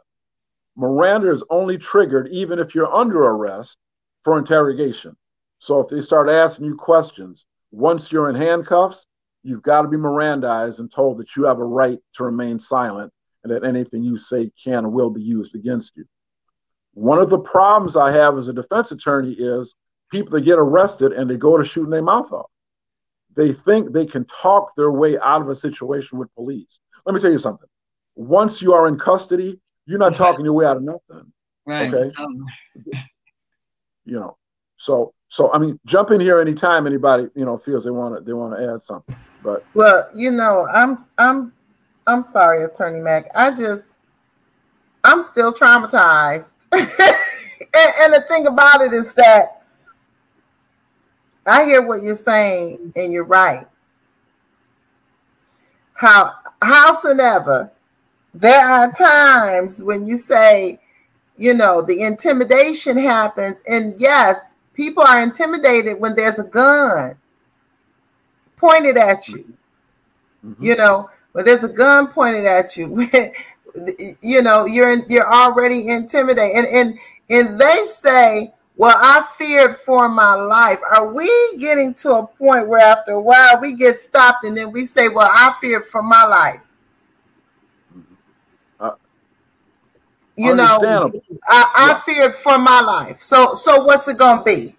Miranda is only triggered even if you're under arrest for interrogation. So if they start asking you questions, once you're in handcuffs, you've got to be Mirandized and told that you have a right to remain silent and that anything you say can or will be used against you. One of the problems I have as a defense attorney is people that get arrested and they go to shooting their mouth off. They think they can talk their way out of a situation with police. Let me tell you something. Once you are in custody, you're not talking your way out of nothing. Right. Okay. So, You know. So so I mean, jump in here anytime anybody you know feels they want to they want to add something. But Well, you know, I'm I'm I'm sorry, Attorney Mack. I just I'm still traumatized. and, and the thing about it is that I hear what you're saying, and you're right. How howsoever, there are times when you say, you know, the intimidation happens, and yes, people are intimidated when there's a gun pointed at you. Mm-hmm. You know, when there's a gun pointed at you, you know, you're you're already intimidated, and and and they say well, I feared for my life. Are we getting to a point where after a while we get stopped and then we say, well, I feared for my life? Uh, you know. I, I feared for my life. So, so what's it gonna be?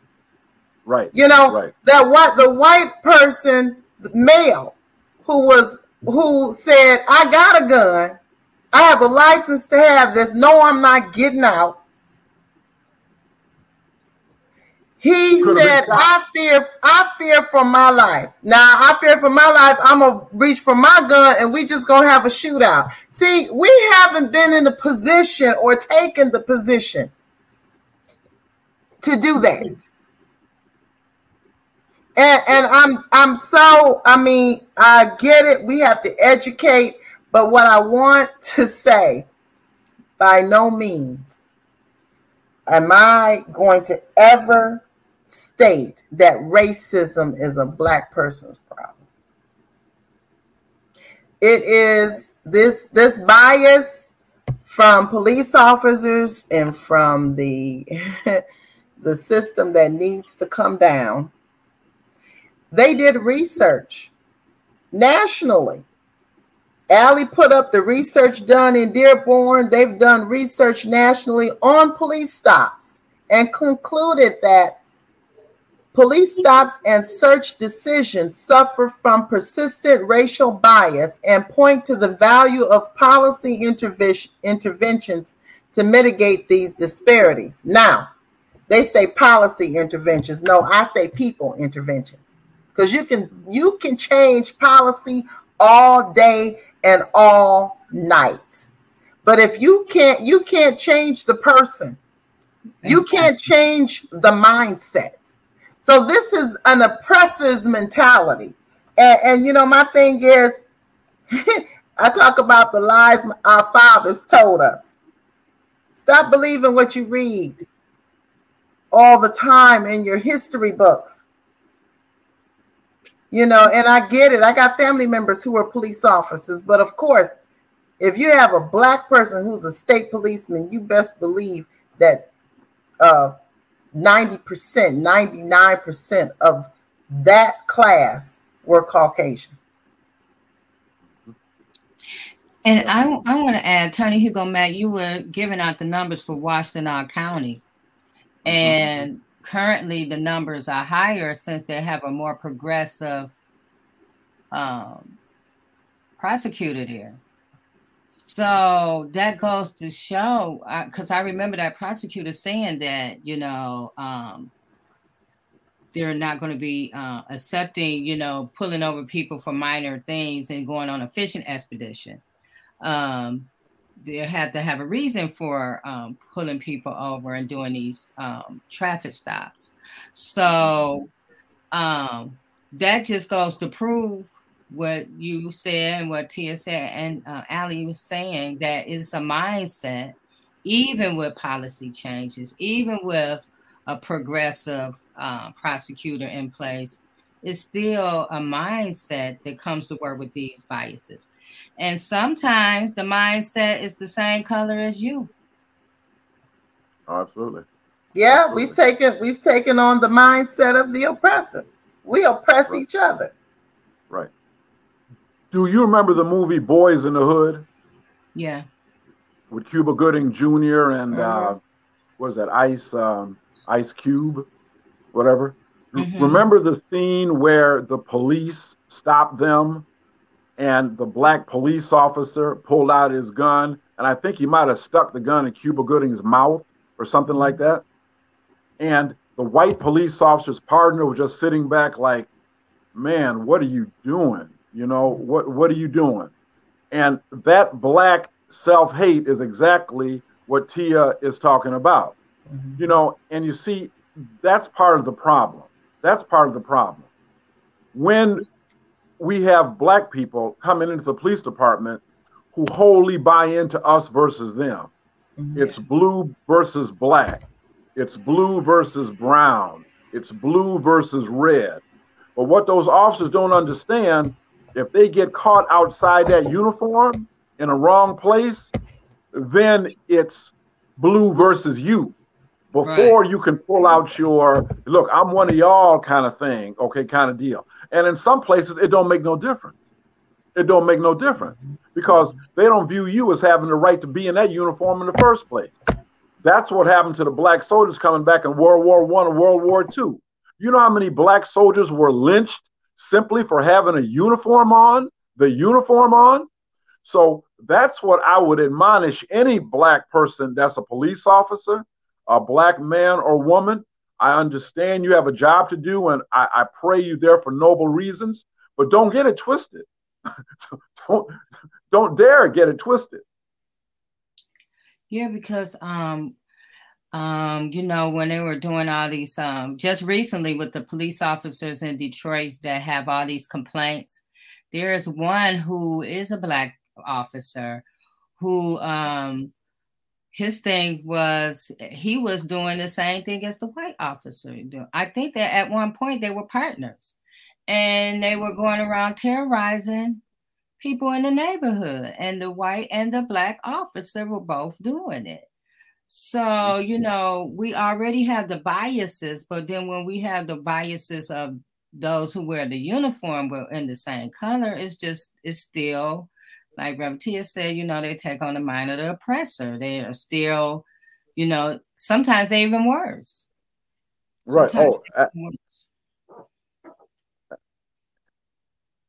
Right. You know, Right. that what the white person, the male, who was who said, I got a gun, I have a license to have this. No, I'm not getting out. He Could've said. I fear, I fear for my life. Now I fear for my life. I'm gonna reach for my gun and we just gonna have a shootout. See, we haven't been in the position or taken the position to do that. And and I'm I'm so I mean I get it. We have to educate, but what I want to say, by no means am I going to ever state that racism is a black person's problem. It is this this bias from police officers and from the the system that needs to come down. They did research nationally. Ally put up the research done in Dearborn. They've done research nationally on police stops and concluded that police stops and search decisions suffer from persistent racial bias and point to the value of policy interve- interventions to mitigate these disparities. Now, they say policy interventions. No, I say people interventions. Because you can you can change policy all day and all night. But if you can't you can't change the person. You can't change the mindset. So this is an oppressor's mentality. And, and you know, my thing is, I talk about the lies our fathers told us. Stop believing what you read all the time in your history books. You know, and I get it. I got family members who are police officers, but of course, if you have a black person who's a state policeman, you best believe that uh 90%, 99% of that class were Caucasian. And I, I want to add, Tony Hugo Mack, you were giving out the numbers for Washtenaw County. And currently the numbers are higher since they have a more progressive um, prosecutor there. So that goes to show, because I remember that prosecutor saying that, you know, um, they're not going to be uh, accepting, you know, pulling over people for minor things and going on a fishing expedition. Um, they have to have a reason for um, pulling people over and doing these um, traffic stops. So um, that just goes to prove what you said and what Tia said and uh, Ally was saying that it's a mindset, even with policy changes, even with a progressive uh, prosecutor in place, it's still a mindset that comes to work with these biases. And sometimes the mindset is the same color as you. Absolutely. Yeah, we've taken we've taken on the mindset of the oppressor. We oppress each other. Right. Do you remember the movie Boys in the Hood Yeah. with Cuba Gooding Jr. and uh, Mm-hmm. what is that Ice um, Ice Cube, whatever? R- Mhm. Remember the scene where the police stopped them, and the black police officer pulled out his gun, and I think he might have stuck the gun in Cuba Gooding's mouth or something like that. And the white police officer's partner was just sitting back like, man, what are you doing? You know, what what are you doing? And that black self-hate is exactly what Tia is talking about. Mm-hmm. You know, and you see, that's part of the problem. That's part of the problem. When we have black people coming into the police department who wholly buy into us versus them. Mm-hmm. It's blue versus black. It's blue versus brown. It's blue versus red. But what those officers don't understand, if they get caught outside that uniform in a wrong place, then it's blue versus you. Before right. you can pull out your look, I'm one of y'all kind of thing, okay, kind of deal. And in some places, it don't make no difference. It don't make no difference because they don't view you as having the right to be in that uniform in the first place. That's what happened to the black soldiers coming back in World War One and World War Two. You know how many black soldiers were lynched simply for having a uniform on, the uniform on? So that's what I would admonish any black person that's a police officer, a black man or woman. I understand you have a job to do, and I, I pray you there for noble reasons, but don't get it twisted. don't don't dare get it twisted. Yeah, because um um, you know, when they were doing all these um just recently with the police officers in Detroit that have all these complaints, there is one who is a black officer who um his thing was he was doing the same thing as the white officer. I think that at one point they were partners and they were going around terrorizing people in the neighborhood and the white and the black officer were both doing it so you know we already have the biases but then when we have the biases of those who wear the uniform but in the same color it's just it's still like Reverend Tia said, you know, they take on the mind of the oppressor. They are still, you know, sometimes they even worse. Right. Sometimes oh, worse.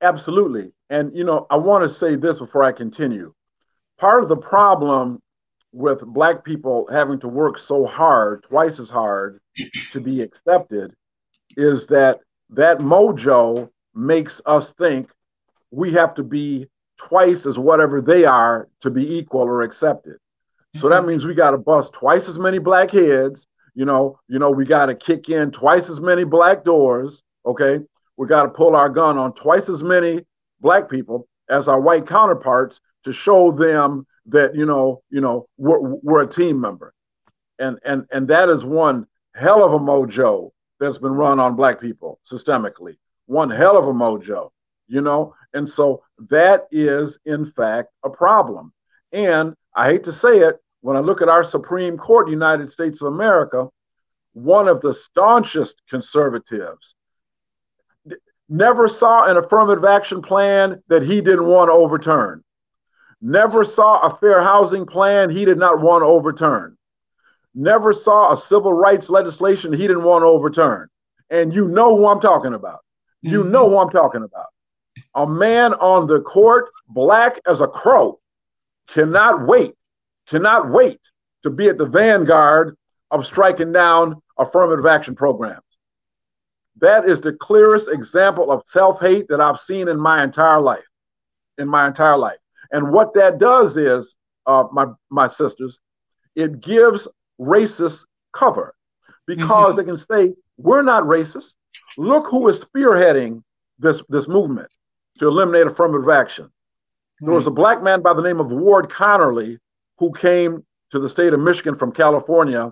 Absolutely. And, you know, I want to say this before I continue. Part of the problem with Black people having to work so hard, twice as hard, to be accepted is that that mojo makes us think we have to be twice as whatever they are to be equal or accepted. So that mhm. means we got to bust twice as many black heads. You know, you know, we got to kick in twice as many black doors. Okay, we got to pull our gun on twice as many black people as our white counterparts to show them that you know you know we're, we're a team member and and and that is one hell of a mojo that's been run on black people systemically one hell of a mojo you know and so that is in fact a problem and i hate to say it when i look at our supreme court united states of america one of the staunchest conservatives never saw an affirmative action plan that he didn't want to overturn. Never saw a fair housing plan he did not want to overturn. Never saw a civil rights legislation he didn't want to overturn. And you know who I'm talking about. You mm-hmm. know who I'm talking about. A man on the court, black as a crow, cannot wait, cannot wait to be at the vanguard of striking down affirmative action programs. That is the clearest example of self hate that I've seen in my entire life. In my entire life. And what that does is, uh, my, my sisters, it gives racists cover because mm-hmm. they can say, we're not racist. Look who is spearheading this, this movement to eliminate affirmative action. Mm-hmm. There was a black man by the name of Ward Connerly who came to the state of Michigan from California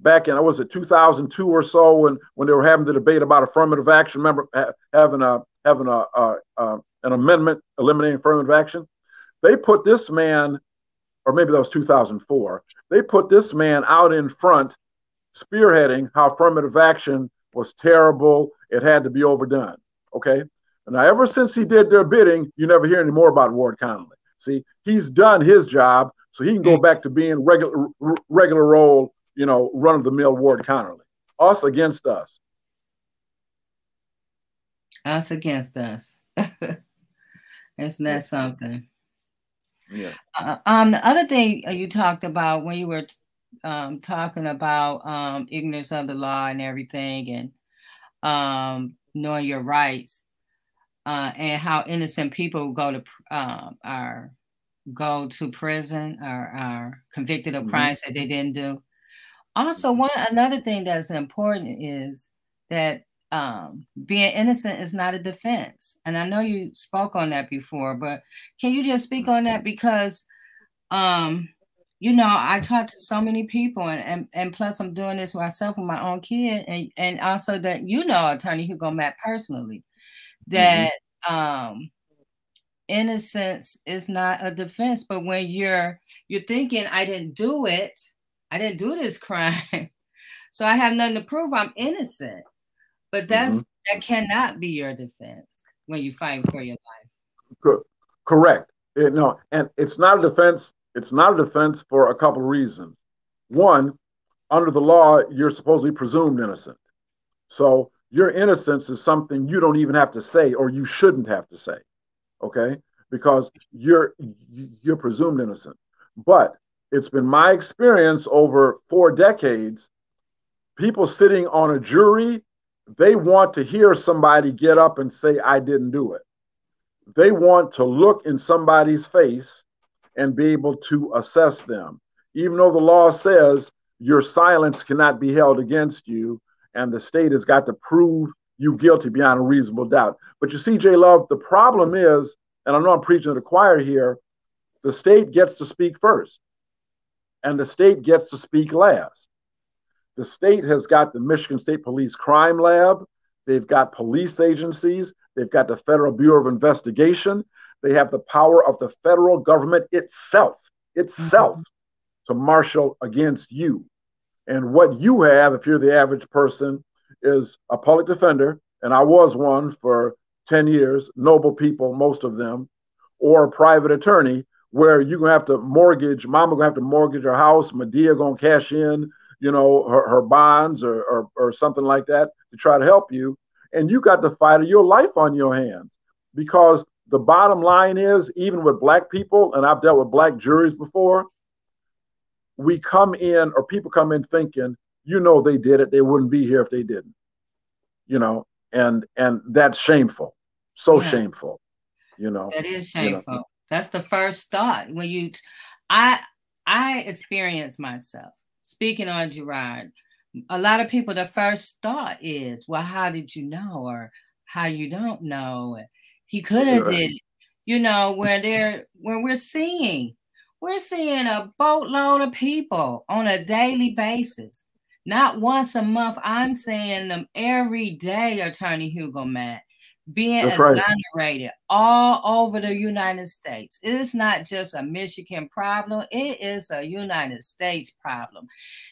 back in I was it 2002 or so when when they were having the debate about affirmative action. Remember ha- having a having a uh, uh, an amendment eliminating affirmative action. They put this man, or maybe that was 2004. They put this man out in front, spearheading how affirmative action was terrible. It had to be overdone. Okay. Now, ever since he did their bidding, you never hear any more about Ward Connerly. See, he's done his job, so he can go mm. back to being regular regular role you know, run of the mill Ward Connerly. Us against us. Us against us. Isn't that something? Yeah. Uh, um, the other thing you talked about when you were um, talking about um, ignorance of the law and everything, and um, knowing your rights, uh, and how innocent people go to um, are go to prison or are convicted of mm-hmm. crimes that they didn't do. Also, one another thing that's important is that um, being innocent is not a defense. And I know you spoke on that before, but can you just speak on that? Because, um, you know, I talk to so many people, and, and, and plus I'm doing this myself with my own kid, and, and also that you know, Attorney Hugo Mack personally, that mm-hmm. um, innocence is not a defense. But when you're you're thinking, I didn't do it, I didn't do this crime. So I have nothing to prove. I'm innocent. But that's Mm-hmm. that cannot be your defense when you fight for your life. Co- correct. It- no, and it's not a defense. It's not a defense for a couple of reasons. One, under the law, you're supposed to be presumed innocent. So your innocence is something you don't even have to say, or you shouldn't have to say. Okay, because you're you're presumed innocent. But it's been my experience over four decades. People sitting on a jury, they want to hear somebody get up and say, "I didn't do it." they want to look in somebody's face and be able to assess them. Even though the law says your silence cannot be held against you, and the state has got to prove you guilty beyond a reasonable doubt. But you see, Jay Love, the problem is, and I know I'm preaching to the choir here, the state gets to speak first, and the state gets to speak last. The state has got the Michigan State Police Crime Lab, they've got police agencies, They've got the Federal Bureau of Investigation. They have the power of the federal government itself, itself, mm-hmm. to marshal against you. And what you have, if you're the average person, is a public defender, and I was one for 10 years, noble people, most of them, or a private attorney, where you're gonna have to mortgage, mama gonna have to mortgage her house, Madea gonna cash in, you know, her, her bonds or, or or something like that to try to help you. And you got the fight of your life on your hands because the bottom line is even with black people and i've dealt with black juries before we come in or people come in thinking you know they did it they wouldn't be here if they didn't you know and and that's shameful so Yeah. shameful you know That is you know. shameful. That's the first thought when you. I I experience myself speaking on Gerard. A lot of people, the first thought is, "Well, how did you know?" or "How you don't know?" He could have Right. did it. You know, where they're where we're seeing, we're seeing a boatload of people on a daily basis. Not once a month. I'm seeing them every day, Attorney Hugo Mack, being That's right. exonerated all over the United States. It's not just a Michigan problem, it is a United States problem.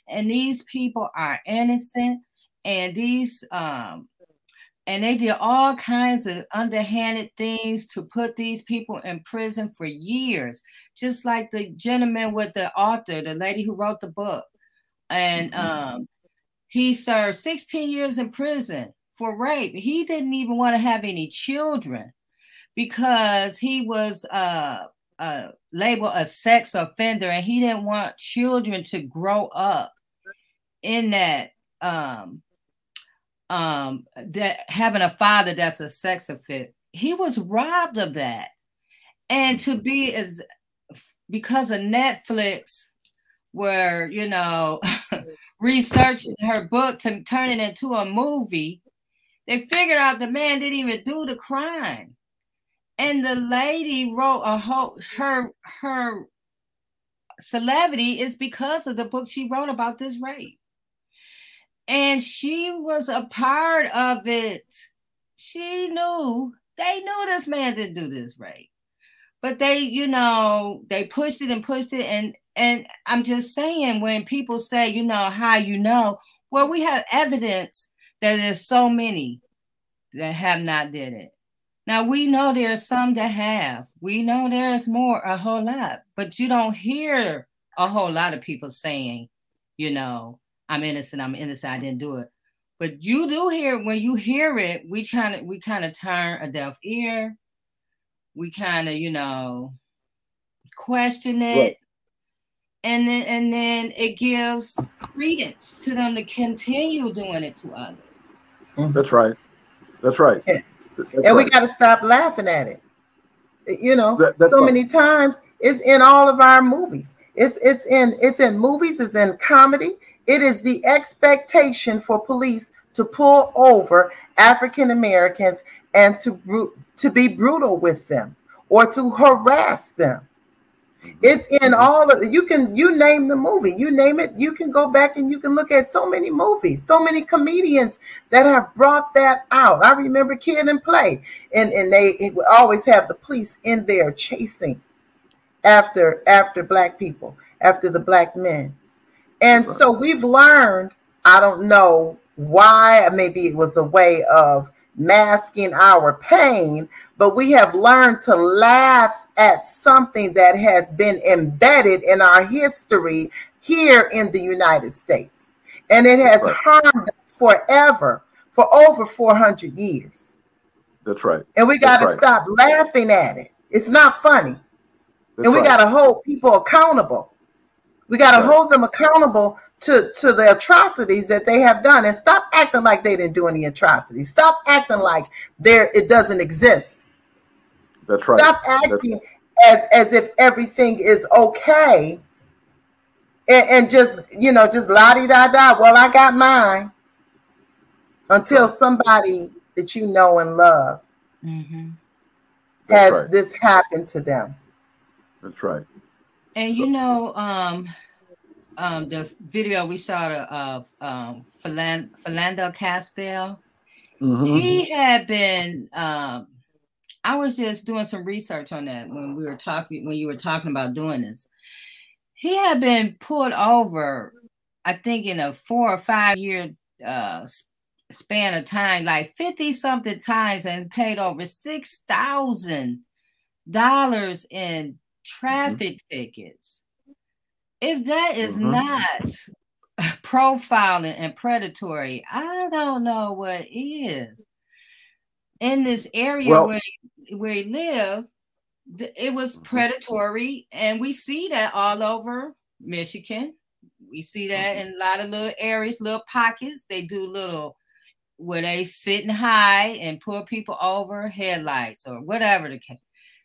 And these people are innocent, and these um and they did all kinds of underhanded things to put these people in prison for years, just like the gentleman with the author, the lady who wrote the book. And um, he served 16 years in prison for rape. He didn't even want to have any children because he was uh, uh, labeled a sex offender and he didn't want children to grow up in that um, um, that having a father that's a sex offender. He was robbed of that. And to be as because of Netflix, where you know, researching her book to turn it into a movie, they figured out the man didn't even do the crime. And the lady wrote a whole her her celebrity is because of the book she wrote about this rape. And she was a part of it. She knew they knew this man didn't do this right. but they you know they pushed it and pushed it and and i'm just saying when people say you know how you know well we have evidence that there's so many that have not did it now we know there's some that have we know there's more a whole lot but you don't hear a whole lot of people saying you know i'm innocent i'm innocent i didn't do it. But you do hear when you hear it we kind of we kind of turn a deaf ear. We kind of you know question it. Right. and then and then it gives credence to them to continue doing it to others. That's right. That's right. That's and we got to stop laughing at it. You know, That- so many times it's in all of our movies. It's it's in it's in movies. It's in comedy. It is the expectation for police to pull over African Americans and to to be brutal with them or to harass them. It's in all of you can you name the movie, you name it, you can go back and you can look at so many movies, so many comedians that have brought that out. I remember Kid and Play, and, and they it would always have the police in there chasing after after black people, after the black men. And so we've learned I don't know why. Maybe it was a way of masking our pain, but we have learned to laugh at something that has been embedded in our history here in the United States. And it has right. harmed us forever for over 400 years. That's right. And we got to right. stop laughing at it. It's not funny. That's and we right. got to hold people accountable. We got to hold them accountable to, to the atrocities that they have done and stop acting like they didn't do any atrocities. Stop acting like there it doesn't exist. That's right. Stop acting as as if everything is okay. And, and just you know, just la di da da. Well, I got mine. Until somebody that you know and love mm-hmm. has right. this happen to them. That's right. And you know, um, um, the video we saw of um, Philando Castile, mm-hmm. he had been. Um, I was just doing some research on that when we were talking when you were talking about doing this. He had been pulled over, I think, in a four or five year uh, span of time, like fifty something times, and paid over six thousand dollars in mm-hmm. traffic mm-hmm. tickets if that is mm-hmm. not profiling and predatory, I don't know what is. In this area well, where where he lived, it was mm-hmm. predatory, and we see that all over Michigan. We see that mm-hmm. in a lot of little areas, little pockets. They do little where they sitting high and pull people over headlights or whatever the case.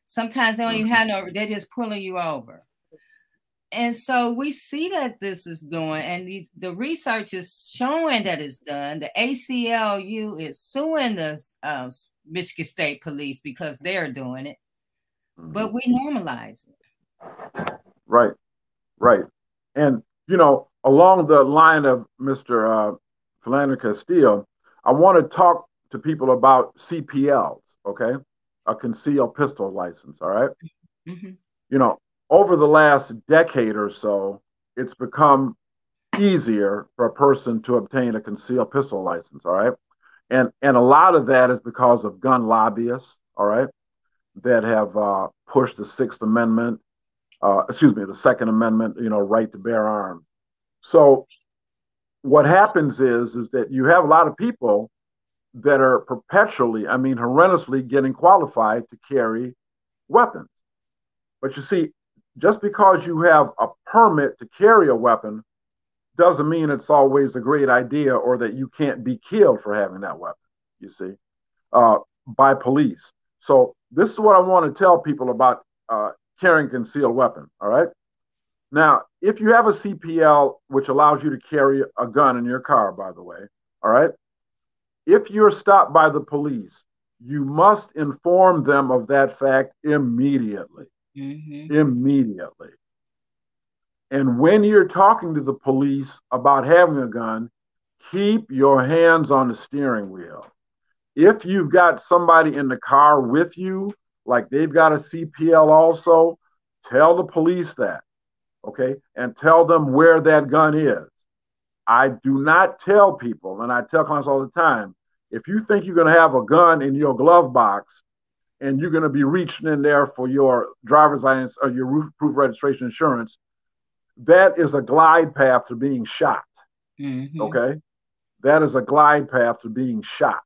Sometimes they don't even have no, they're just pulling you over and so we see that this is doing, and these, the research is showing that it's done. The ACLU is suing the uh, Michigan State Police because they're doing it, but mm-hmm. we normalize it. Right, right, and you know, along the line of Mr. Uh, Philando Castile, I want to talk to people about CPLs. Okay, a concealed pistol license. All right? mm-hmm. You know, over the last decade or so, it's become easier for a person to obtain a concealed pistol license. All right. And, and a lot of that is because of gun lobbyists, all right, that have uh, pushed the Sixth Amendment, uh, excuse me, the Second Amendment, you know, right to bear arms. So what happens is, is that you have a lot of people that are perpetually, I mean, horrendously getting qualified to carry weapons. But you see, just because you have a permit to carry a weapon doesn't mean it's always a great idea or that you can't be killed for having that weapon, you see, uh, by police. So, this is what I want to tell people about uh, carrying concealed weapon. All right. Now, if you have a CPL, which allows you to carry a gun in your car, by the way, all right, if you're stopped by the police, you must inform them of that fact immediately mm-hmm. immediately. And when you're talking to the police about having a gun, keep your hands on the steering wheel. If you've got somebody in the car with you, like they've got a CPL also, tell the police that, okay? And tell them where that gun is. I do not tell people, and I tell clients all the time, if you think you're going to have a gun in your glove box, and you're going to be reaching in there for your driver's license or your roof proof registration insurance, that is a glide path to being shot. Mm-hmm. Okay. That is a glide path to being shot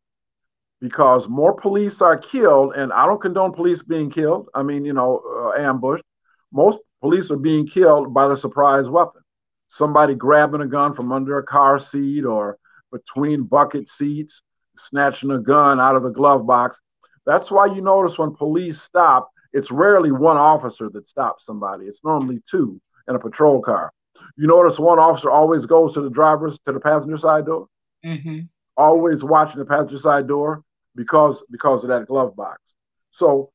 because more police are killed, and I don't condone police being killed. I mean, you know, uh, ambushed. Most police are being killed by the surprise weapon. Somebody grabbing a gun from under a car seat or between bucket seats, snatching a gun out of the glove box that's why you notice when police stop, it's rarely one officer that stops somebody. It's normally two in a patrol car. You notice one officer always goes to the driver's to the passenger side door. Mm-hmm. Always watching the passenger side door because because of that glove box. So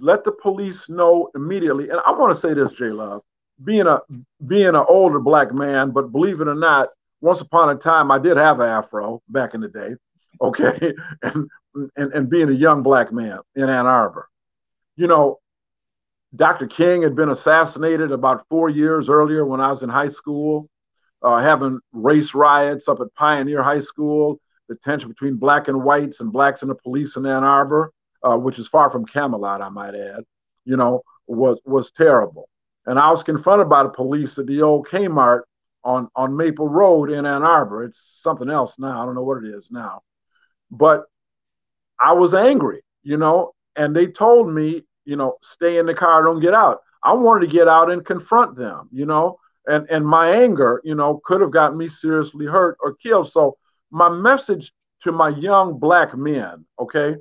let the police know immediately. And I want to say this, Jay Love, being a being an older black man, but believe it or not, once upon a time I did have an afro back in the day. Okay. And and, and being a young black man in Ann Arbor. You know, Dr. King had been assassinated about four years earlier when I was in high school. uh, having race riots up at Pioneer High School, the tension between black and whites and blacks and the police in Ann Arbor, uh, which is far from Camelot, I might add, you know, was was terrible. And I was confronted by the police at the old Kmart on on Maple Road in Ann Arbor. It's something else now. I don't know what it is now, but I was angry, you know, and they told me, you know, stay in the car, don't get out. I wanted to get out and confront them, you know, and and my anger, you know, could have gotten me seriously hurt or killed. So my message to my young black men, okay,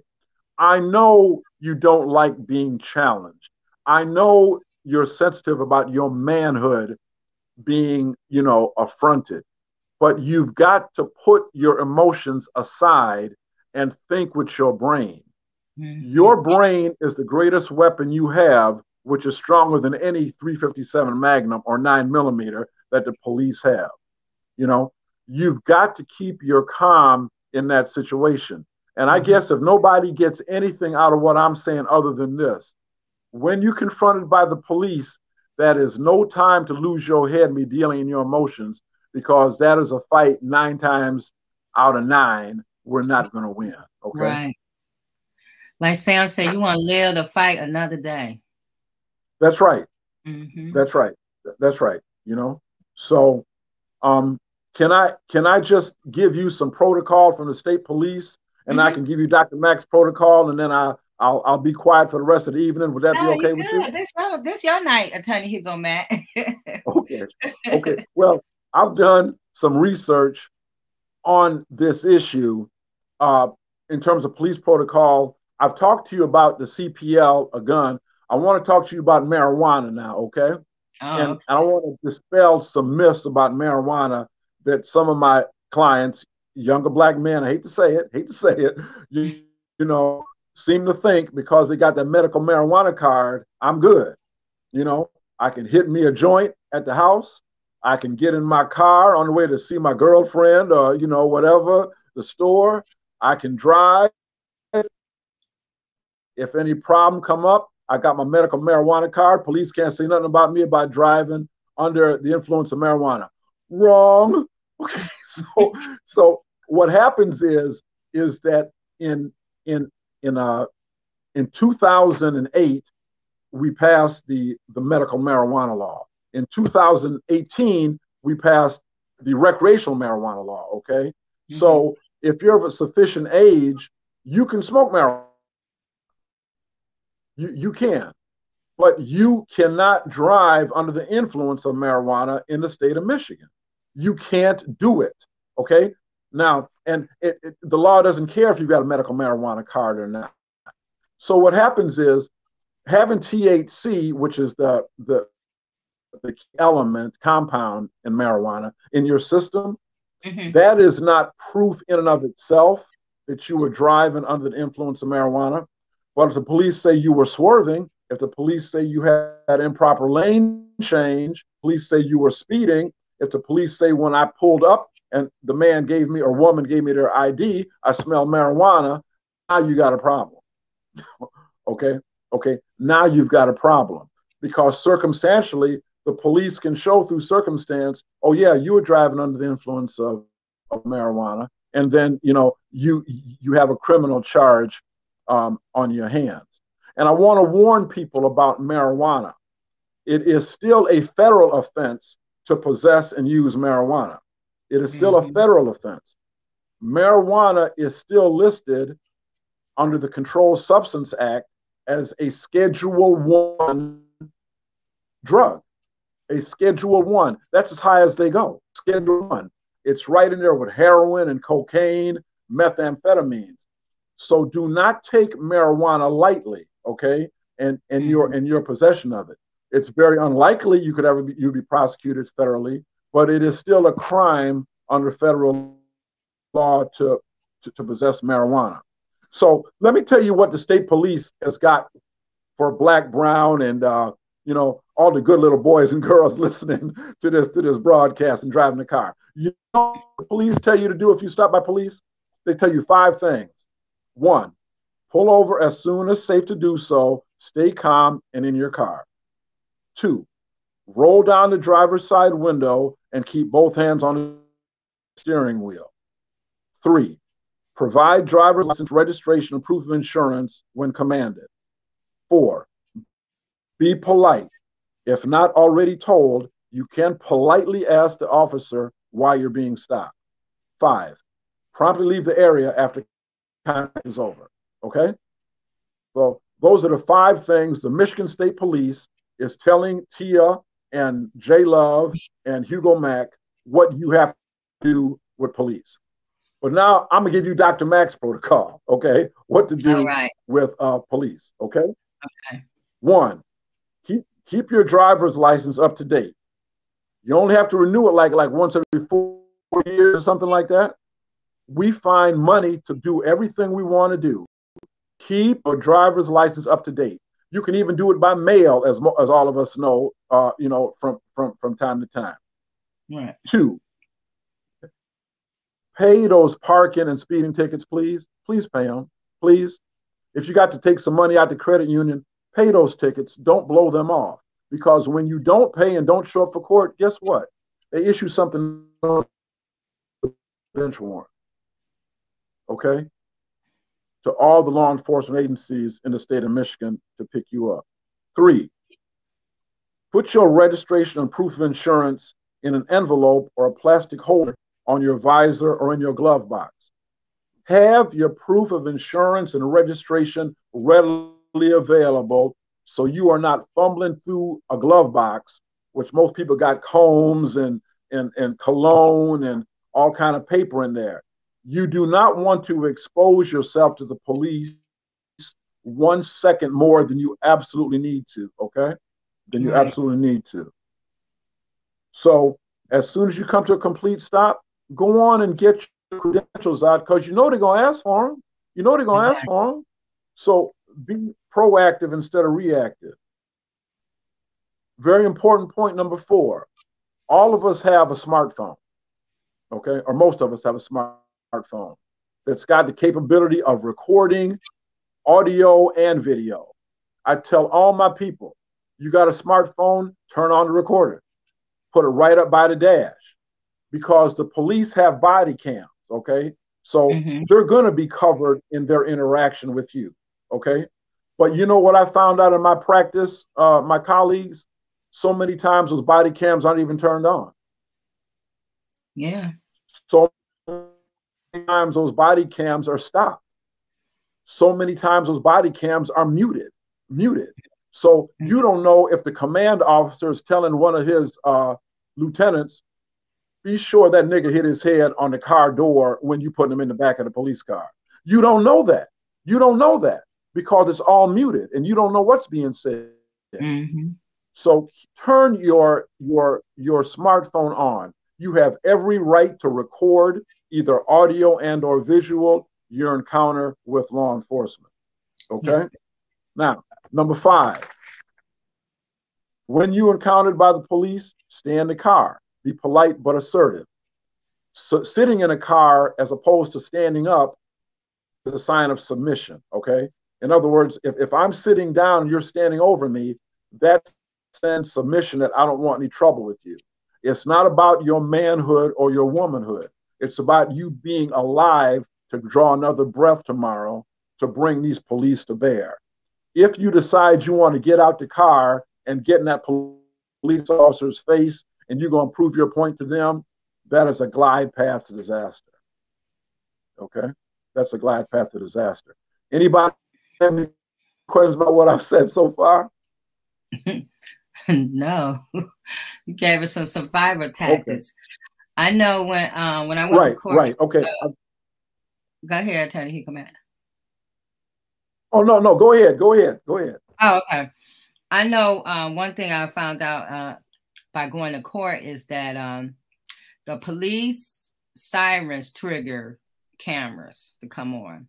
I know you don't like being challenged. I know you're sensitive about your manhood being, you know, affronted, but you've got to put your emotions aside and think with your brain. Mm-hmm. Your brain is the greatest weapon you have, which is stronger than any 357 Magnum or 9 millimeter that the police have. You know, you've got to keep your calm in that situation. And I mm-hmm. guess if nobody gets anything out of what I'm saying other than this, when you're confronted by the police, that is no time to lose your head and be dealing in your emotions because that is a fight nine times out of nine we're not going to win. Okay. Right. Like Sam said, you want to live to fight another day. That's right. Mm-hmm. That's right. That's right. You know. So, um, can I can I just give you some protocol from the state police, and mm-hmm. I can give you Dr. Mack's protocol, and then I I'll I'll be quiet for the rest of the evening. Would that no, be okay with you? This your this your night, Attorney Hugo Mack. okay. Okay. Well, I've done some research on this issue uh, in terms of police protocol. I've talked to you about the CPL, a gun. I want to talk to you about marijuana now, okay? Oh, and, okay. I want to dispel some myths about marijuana that some of my clients, younger black men, I hate to say it, hate to say it, you, you know, seem to think because they got that medical marijuana card, I'm good. You know, I can hit me a joint at the house. I can get in my car on the way to see my girlfriend or, you know, whatever, the store. I can drive. If any problem come up, I got my medical marijuana card. Police can't say nothing about me about driving under the influence of marijuana. Wrong. Okay. So so what happens is is that in in in uh in 2008 we passed the the medical marijuana law. In 2018 we passed the recreational marijuana law, okay? Mm-hmm. So if you're of a sufficient age, you can smoke marijuana. You, you can, but you cannot drive under the influence of marijuana in the state of Michigan. You can't do it. Okay. Now, and it, it, the law doesn't care if you've got a medical marijuana card or not. So what happens is having THC, which is the the the element compound in marijuana in your system, Mm-hmm. That is not proof in and of itself that you were driving under the influence of marijuana. But if the police say you were swerving, if the police say you had improper lane change, police say you were speeding, if the police say when I pulled up and the man gave me or woman gave me their ID, I smell marijuana, now you got a problem. okay? Okay. Now you've got a problem because circumstantially the police can show through circumstance, oh yeah, you were driving under the influence of, of marijuana, and then you know you you have a criminal charge um, on your hands. And I want to warn people about marijuana. It is still a federal offense to possess and use marijuana. It is still mm-hmm. a federal offense. Marijuana is still listed under the Controlled Substance Act as a Schedule One drug a Schedule One. That's as high as they go. Schedule One. It's right in there with heroin and cocaine, methamphetamines. So do not take marijuana lightly, okay? And and your and mm-hmm. your possession of it. It's very unlikely you could ever be you be prosecuted federally, but it is still a crime under federal law to, to, to possess marijuana. So let me tell you what the state police has got for black, brown, and uh, you know, all the good little boys and girls listening to this to this broadcast and driving the car. You know police tell you to do if you stop by police? They tell you five things. One, pull over as soon as safe to do so, stay calm and in your car. Two, roll down the driver's side window and keep both hands on the steering wheel. Three, provide driver's license registration and proof of insurance when commanded. Four, be polite. If not already told, you can politely ask the officer why you're being stopped. Five, promptly leave the area after contact is over. Okay? So those are the five things the Michigan State Police is telling Tia and Jay Love and Hugo Mack what you have to do with police. But now I'm gonna give you Dr. Mack's protocol, okay? What to do right. with uh, police, okay? Okay. One, keep keep your driver's license up to date. You only have to renew it like like once every four years or something like that. We find money to do everything we want to do. Keep a driver's license up to date. You can even do it by mail, as as all of us know, uh, you know, from from from time to time. Right. Two, pay those parking and speeding tickets, please. Please pay them, please. If you got to take some money out the credit union, pay those tickets. Don't blow them off because when you don't pay and don't show up for court, guess what? They issue something bench warrant. Okay? To all the law enforcement agencies in the state of Michigan to pick you up. Three, put your registration and proof of insurance in an envelope or a plastic holder on your visor or in your glove box. Have your proof of insurance and registration readily available so you are not fumbling through a glove box, which most people got combs and, and, and cologne and all kind of paper in there. You do not want to expose yourself to the police one second more than you absolutely need to, okay? Than you Right. absolutely need to. So as soon as you come to a complete stop, go on and get your credentials out because you know they're gonna ask for them. You know they're gonna ask for them. So be proactive instead of reactive. Very important point number four. All of us have a smartphone, okay, or most of us have a smartphone that's got the capability of recording audio and video. I tell all my people, you got a smartphone, turn on the recorder, put it right up by the dash because the police have body cams, okay? So mm-hmm. they're going to be covered in their interaction with you, okay? But you know what I found out in my practice, uh, my colleagues? So many times those body cams aren't even turned on. Yeah. So many times those body cams are stopped. So many times those body cams are muted, muted. So you don't know if the command officer is telling one of his uh, lieutenants, be sure that nigga hit his head on the car door when you put him in the back of the police car. You don't know that. You don't know that because it's all muted and you don't know what's being said. Mm-hmm. So turn your your your smartphone on. You have every right to record either audio and or visual your encounter with law enforcement. Okay? Now, number 5. When you encountered by the police, stay in the car. Be polite but assertive. So sitting in a car as opposed to standing up is a sign of submission. Okay. In other words, if, if I'm sitting down and you're standing over me, that sends submission that I don't want any trouble with you. It's not about your manhood or your womanhood. It's about you being alive to draw another breath tomorrow to bring these police to bear. If you decide you want to get out the car and get in that police officer's face and you're going to prove your point to them, that is a glide path to disaster. Okay? That's a glide path to disaster. Anybody any questions about what I've said so far? no, you gave us some survivor tactics. I know when um when I went to Right, court. right. Okay. uh, go ahead, Attorney Hugo Mack. Oh, no, no. Go ahead. Go ahead. Go ahead. Oh, okay. I know um, one thing I found out uh, by going to court is that um, the police sirens trigger cameras to come on.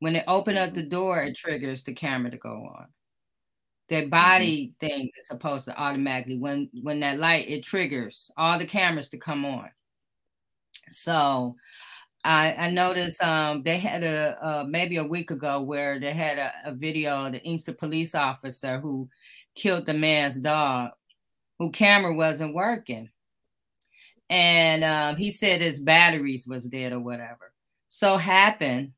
When they open up the door, it triggers the camera to go on. Their body thing is supposed to automatically when when that light it triggers all the cameras to come on. So I, I noticed um, they had a uh, maybe a week ago where they had a, a video of the Inkster police officer who killed the man's dog, who camera wasn't working, and um, he said his batteries was dead or whatever. So happened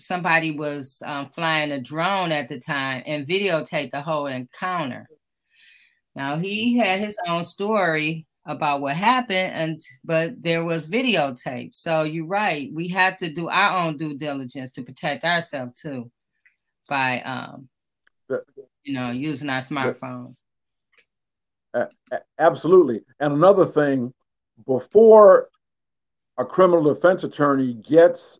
somebody was um, flying a drone at the time and videotaped the whole encounter. Now he had his own story about what happened, and but there was videotape. So you're right. We have to do our own due diligence to protect ourselves too, by um, you know, using our smartphones. Absolutely. And another thing, before a criminal defense attorney gets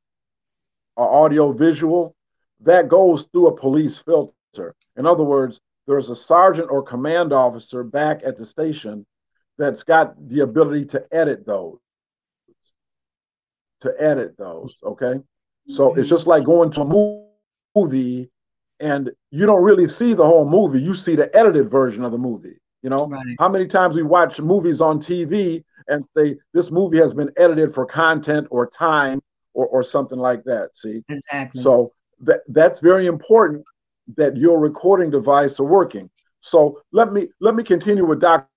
audio visual, that goes through a police filter. In other words, there's a sergeant or command officer back at the station that's got the ability to edit those. To edit those, okay? So it's just like going to a movie and you don't really see the whole movie, you see the edited version of the movie. You know, right. how many times we watch movies on TV and say this movie has been edited for content or time or, or something like that. See, exactly. So that that's very important that your recording device are working. So let me let me continue with Doc.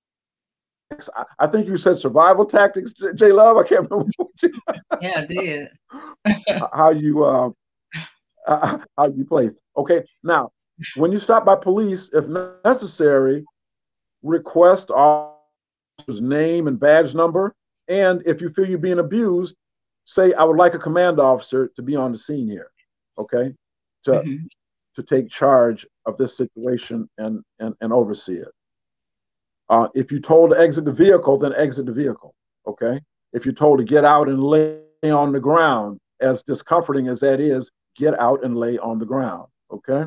I think you said survival tactics, Jay Love. I can't remember. yeah, I did. how you uh, uh, how you place? Okay, now when you stop by police, if necessary, request officer's name and badge number. And if you feel you're being abused, say, I would like a command officer to be on the scene here, okay, to, mm-hmm. to take charge of this situation and, and, and oversee it. Uh, if you're told to exit the vehicle, then exit the vehicle, okay? If you're told to get out and lay on the ground, as discomforting as that is, get out and lay on the ground, okay?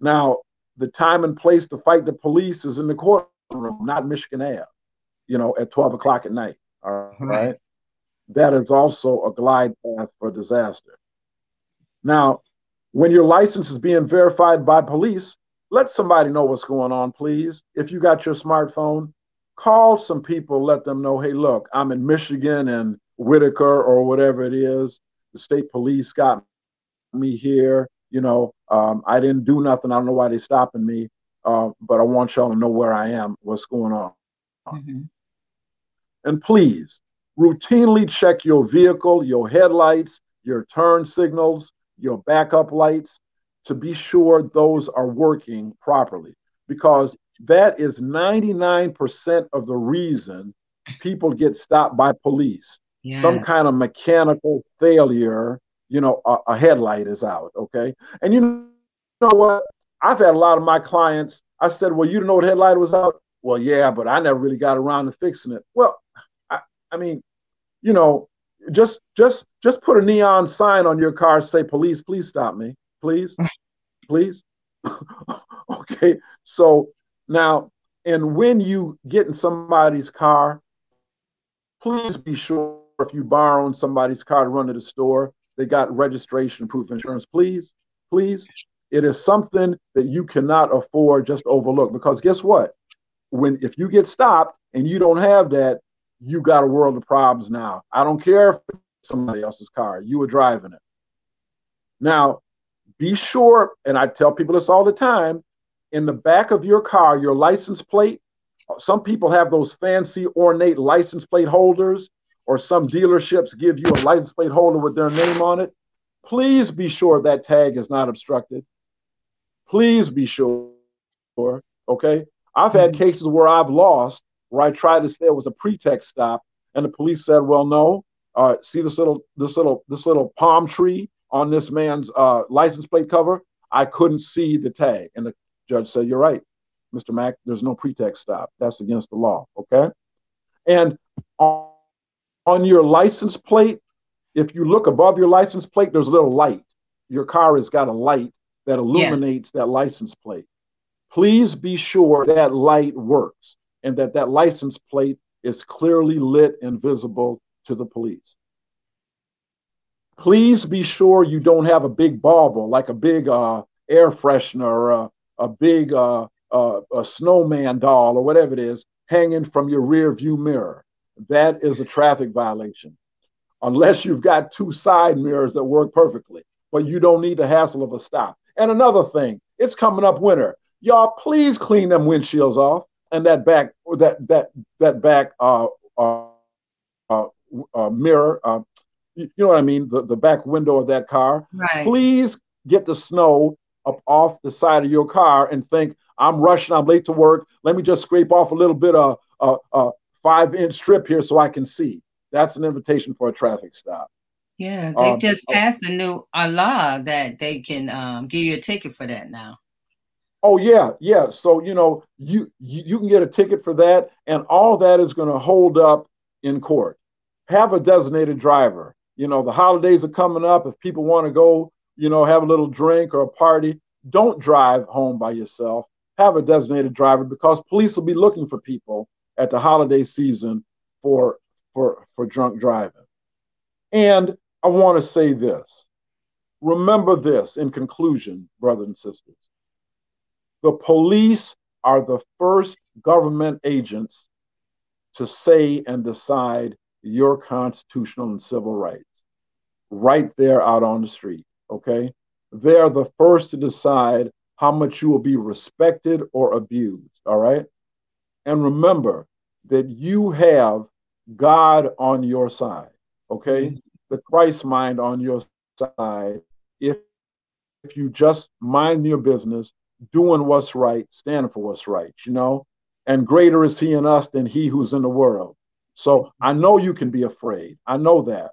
Now, the time and place to fight the police is in the courtroom, not Michigan Ave, you know, at 12 o'clock at night. All right. That is also a glide path for disaster. Now, when your license is being verified by police, let somebody know what's going on, please. If you got your smartphone, call some people, let them know, hey, look, I'm in Michigan and Whittaker or whatever it is. The state police got me here. You know, um, I didn't do nothing. I don't know why they're stopping me, uh, but I want y'all to know where I am, what's going on. Mm-hmm. And please routinely check your vehicle, your headlights, your turn signals, your backup lights to be sure those are working properly because that is 99% of the reason people get stopped by police. Yes. Some kind of mechanical failure you know, a, a headlight is out. Okay. And you know what? I've had a lot of my clients. I said, well, you didn't know what headlight was out. Well, yeah, but I never really got around to fixing it. Well, I, I mean, you know, just just just put a neon sign on your car, say, police, please stop me. Please, please. okay. So now, and when you get in somebody's car, please be sure if you borrow somebody's car to run to the store, they got registration proof insurance. Please, please. It is something that you cannot afford just overlook because guess what? When if you get stopped and you don't have that, you got a world of problems now. I don't care if it's somebody else's car, you were driving it. Now, be sure, and I tell people this all the time, in the back of your car, your license plate, some people have those fancy ornate license plate holders or some dealerships give you a license plate holder with their name on it, please be sure that tag is not obstructed. Please be sure. Okay. I've had mm-hmm. cases where I've lost where I tried to say it was a pretext stop, and the police said, "Well, no. Uh, see this little this little this little palm tree on this man's uh, license plate cover? I couldn't see the tag." And the judge said, "You're right, Mr. Mack. There's no pretext stop. That's against the law." Okay. And on your license plate, if you look above your license plate, there's a little light. Your car has got a light that illuminates yeah. that license plate. Please be sure that light works and that that license plate is clearly lit and visible to the police. Please be sure you don't have a big bauble like a big uh, air freshener or a, a big uh, uh, a snowman doll or whatever it is hanging from your rear view mirror that is a traffic violation. Unless you've got two side mirrors that work perfectly, but you don't need the hassle of a stop. And another thing, it's coming up winter. Y'all, please clean them windshields off and that back that that that back uh, uh, uh, mirror, uh, you, you know what I mean, the, the back window of that car. Right. Please get the snow up off the side of your car and think, I'm rushing, I'm late to work. Let me just scrape off a little bit of a, a five inch strip here so I can see. That's an invitation for a traffic stop. Yeah, they Um, just passed a new a law that they can um, give you a ticket for that now. Oh yeah, yeah. So you know, you you, can get a ticket for that, and all that is going to hold up in court. Have a designated driver. You know, the holidays are coming up. If people want to go, you know, have a little drink or a party, don't drive home by yourself. Have a designated driver because police will be looking for people at the holiday season for for for drunk driving. And I want to say this. Remember this in conclusion, brothers and sisters. The police are the first government agents to say and decide your constitutional and civil rights right there out on the street. Okay. They're the first to decide how much you will be respected or abused. All right. And remember that you have God on your side. Okay. Mm-hmm. The Christ mind on your side. If if you just mind your business, doing what's right, standing for what's right, you know, and greater is he in us than he who's in the world. So I know you can be afraid. I know that.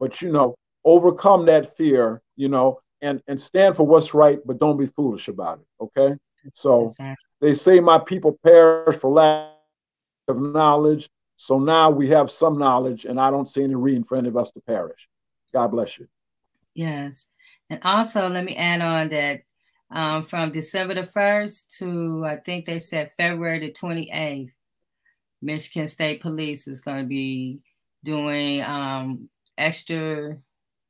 But you know, overcome that fear, you know, and and stand for what's right, but don't be foolish about it. Okay. So Exactly. they say my people perish for lack of knowledge. So now we have some knowledge, and I don't see any reason for any of us to perish. God bless you. Yes. And also, let me add on that um, from December the 1st to I think they said February the 28th, Michigan State Police is going to be doing um, extra,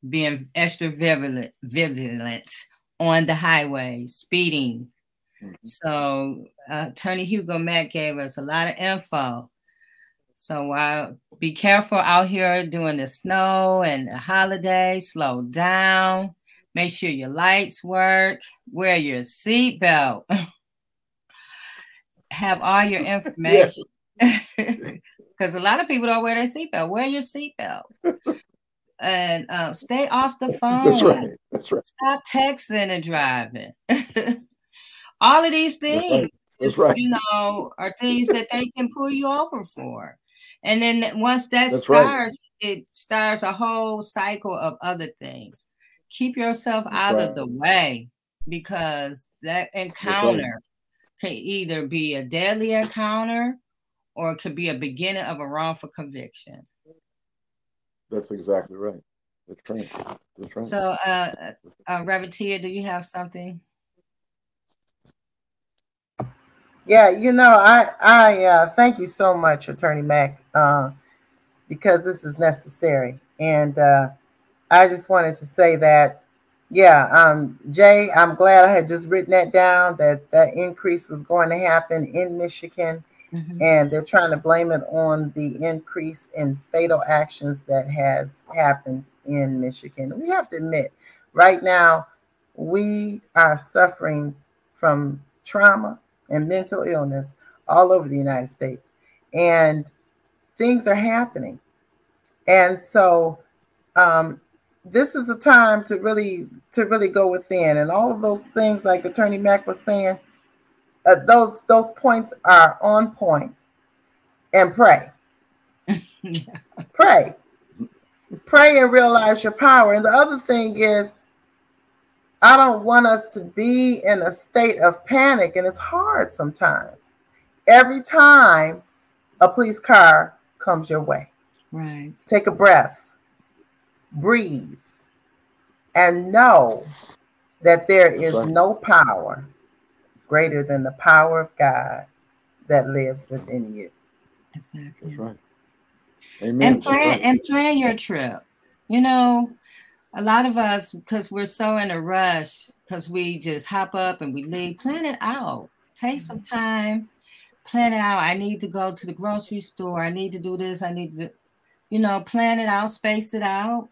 being extra vigilant, vigilance on the highway, speeding. So, uh, Attorney Hugo Mack gave us a lot of info. So uh, be careful out here during the snow and the holiday. Slow down. Make sure your lights work. Wear your seatbelt. Have all your information. Because a lot of people don't wear their seatbelt. Wear your seatbelt. And um, stay off the phone. That's right. That's right. Stop texting and driving. all of these That's things right. That's you know, are things that they can pull you over for. And then once that That's right. starts, it starts a whole cycle of other things. Keep yourself out right. of the way because that encounter can either be a deadly encounter or it could be a beginning of a wrongful conviction. That's exactly right. That's right. That's right. So, uh, uh, Reverend Tia, do you have something? Yeah, you know, I I uh, thank you so much, Attorney Mack, uh, because this is necessary, and uh, I just wanted to say that, yeah, um, Jay, I'm glad I had just written that down that that increase was going to happen in Michigan, and they're trying to blame it on the increase in fatal actions that has happened in Michigan. We have to admit, right now, we are suffering from trauma and mental illness all over the United States. And things are happening. And so um, this is a time to really to really go within. And all of those things, like Attorney Mack was saying, uh, those those points are on point. And pray. Pray. Pray and realize your power. And the other thing is, I don't want us to be in a state of panic, and it's hard sometimes. Every time a police car comes your way, Right. take a breath, breathe, and know that there is right. no power greater than the power of God that lives within you. Exactly. That's right. Amen. and That's plan right. and plan your trip. You know, a lot of us because we're so in a rush because we just hop up and we leave. Plan it out. Take some time. Plan it out. I need to go to the grocery store. I need to do this. I need to, you know, plan it out. Space it out.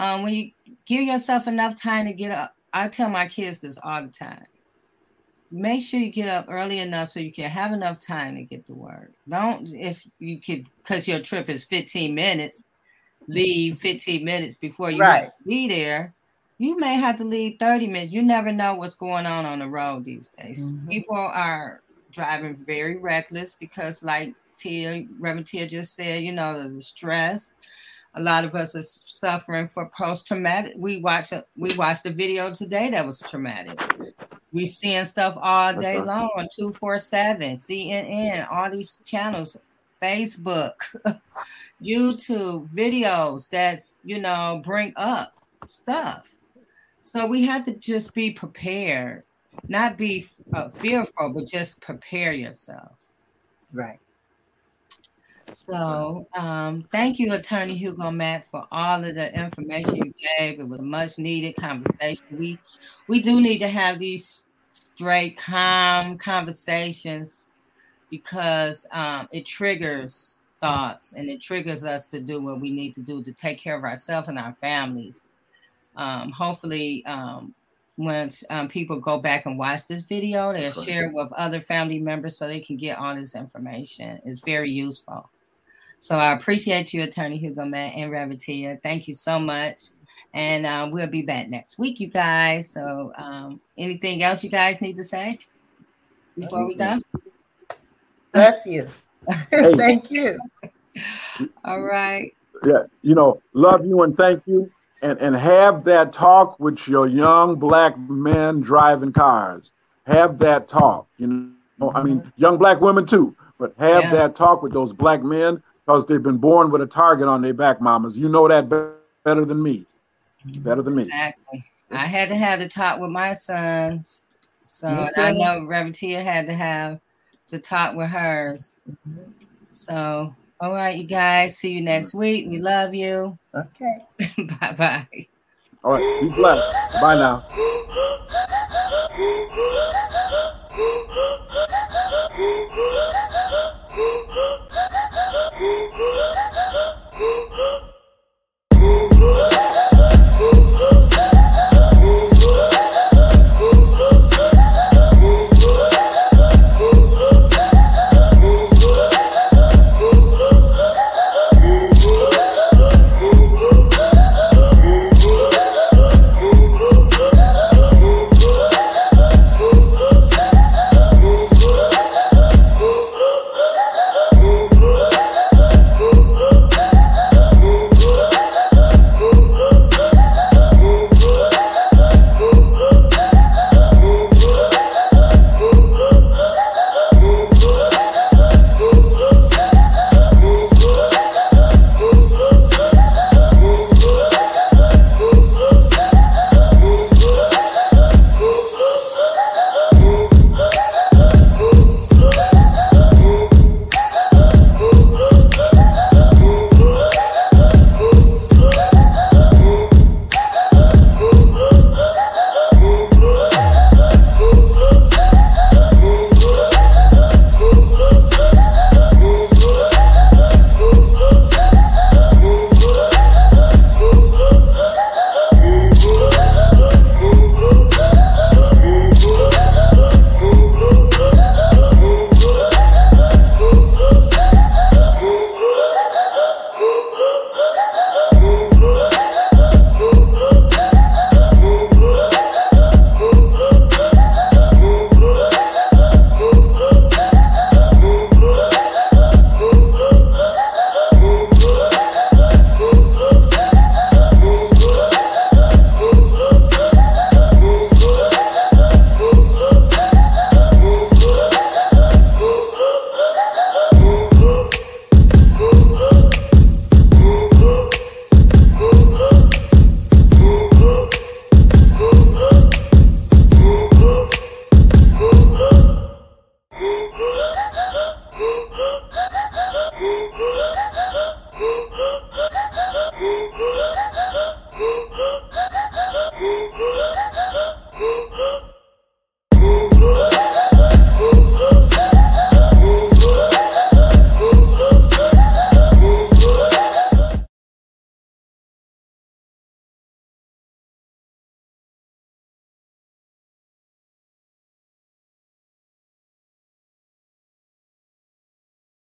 Um, when you give yourself enough time to get up, I tell my kids this all the time. Make sure you get up early enough so you can have enough time to get to work. Don't if you could because your trip is 15 minutes leave 15 minutes before you Right. be there. You may have to leave 30 minutes. You never know what's going on on the road these days. Mhm. People are driving very reckless because, like Tia, Reverend Tia just said, you know, there's the stress. A lot of us are suffering for post-traumatic. We watch a, we watched a video today that was traumatic. We seeing stuff all day long on 247, CNN, all these channels, Facebook, YouTube videos that's you know bring up stuff. So we have to just be prepared, not be uh, fearful, but just prepare yourself. Right. So um, thank you, Attorney Hugo Mack, for all of the information you gave. It was a much needed conversation. We we do need to have these straight, calm conversations because um, it triggers thoughts and it triggers us to do what we need to do to take care of ourselves and our families. Um, hopefully, um, once um, people go back and watch this video, they'll share it with other family members so they can get all this information. It's very useful. So I appreciate you, Attorney Hugo Mack and Reverend Tia. Thank you so much. And uh, we'll be back next week, you guys. So um, anything else you guys need to say before we go? Bless you. Hey. Thank you. All right. Yeah, you know, love you and thank you, and and have that talk with your young black men driving cars. Have that talk. You know, I mean, young black women too, but have Yeah. that talk with those black men because they've been born with a target on their back, mamas. You know that better than me. Better than me. Exactly. I had to have the talk with my sons. So I know Reverend Tia had to have the talk with hers. So, all right, you guys. See you next week. We love you. Okay. bye bye. All right, be blessed. Bye now.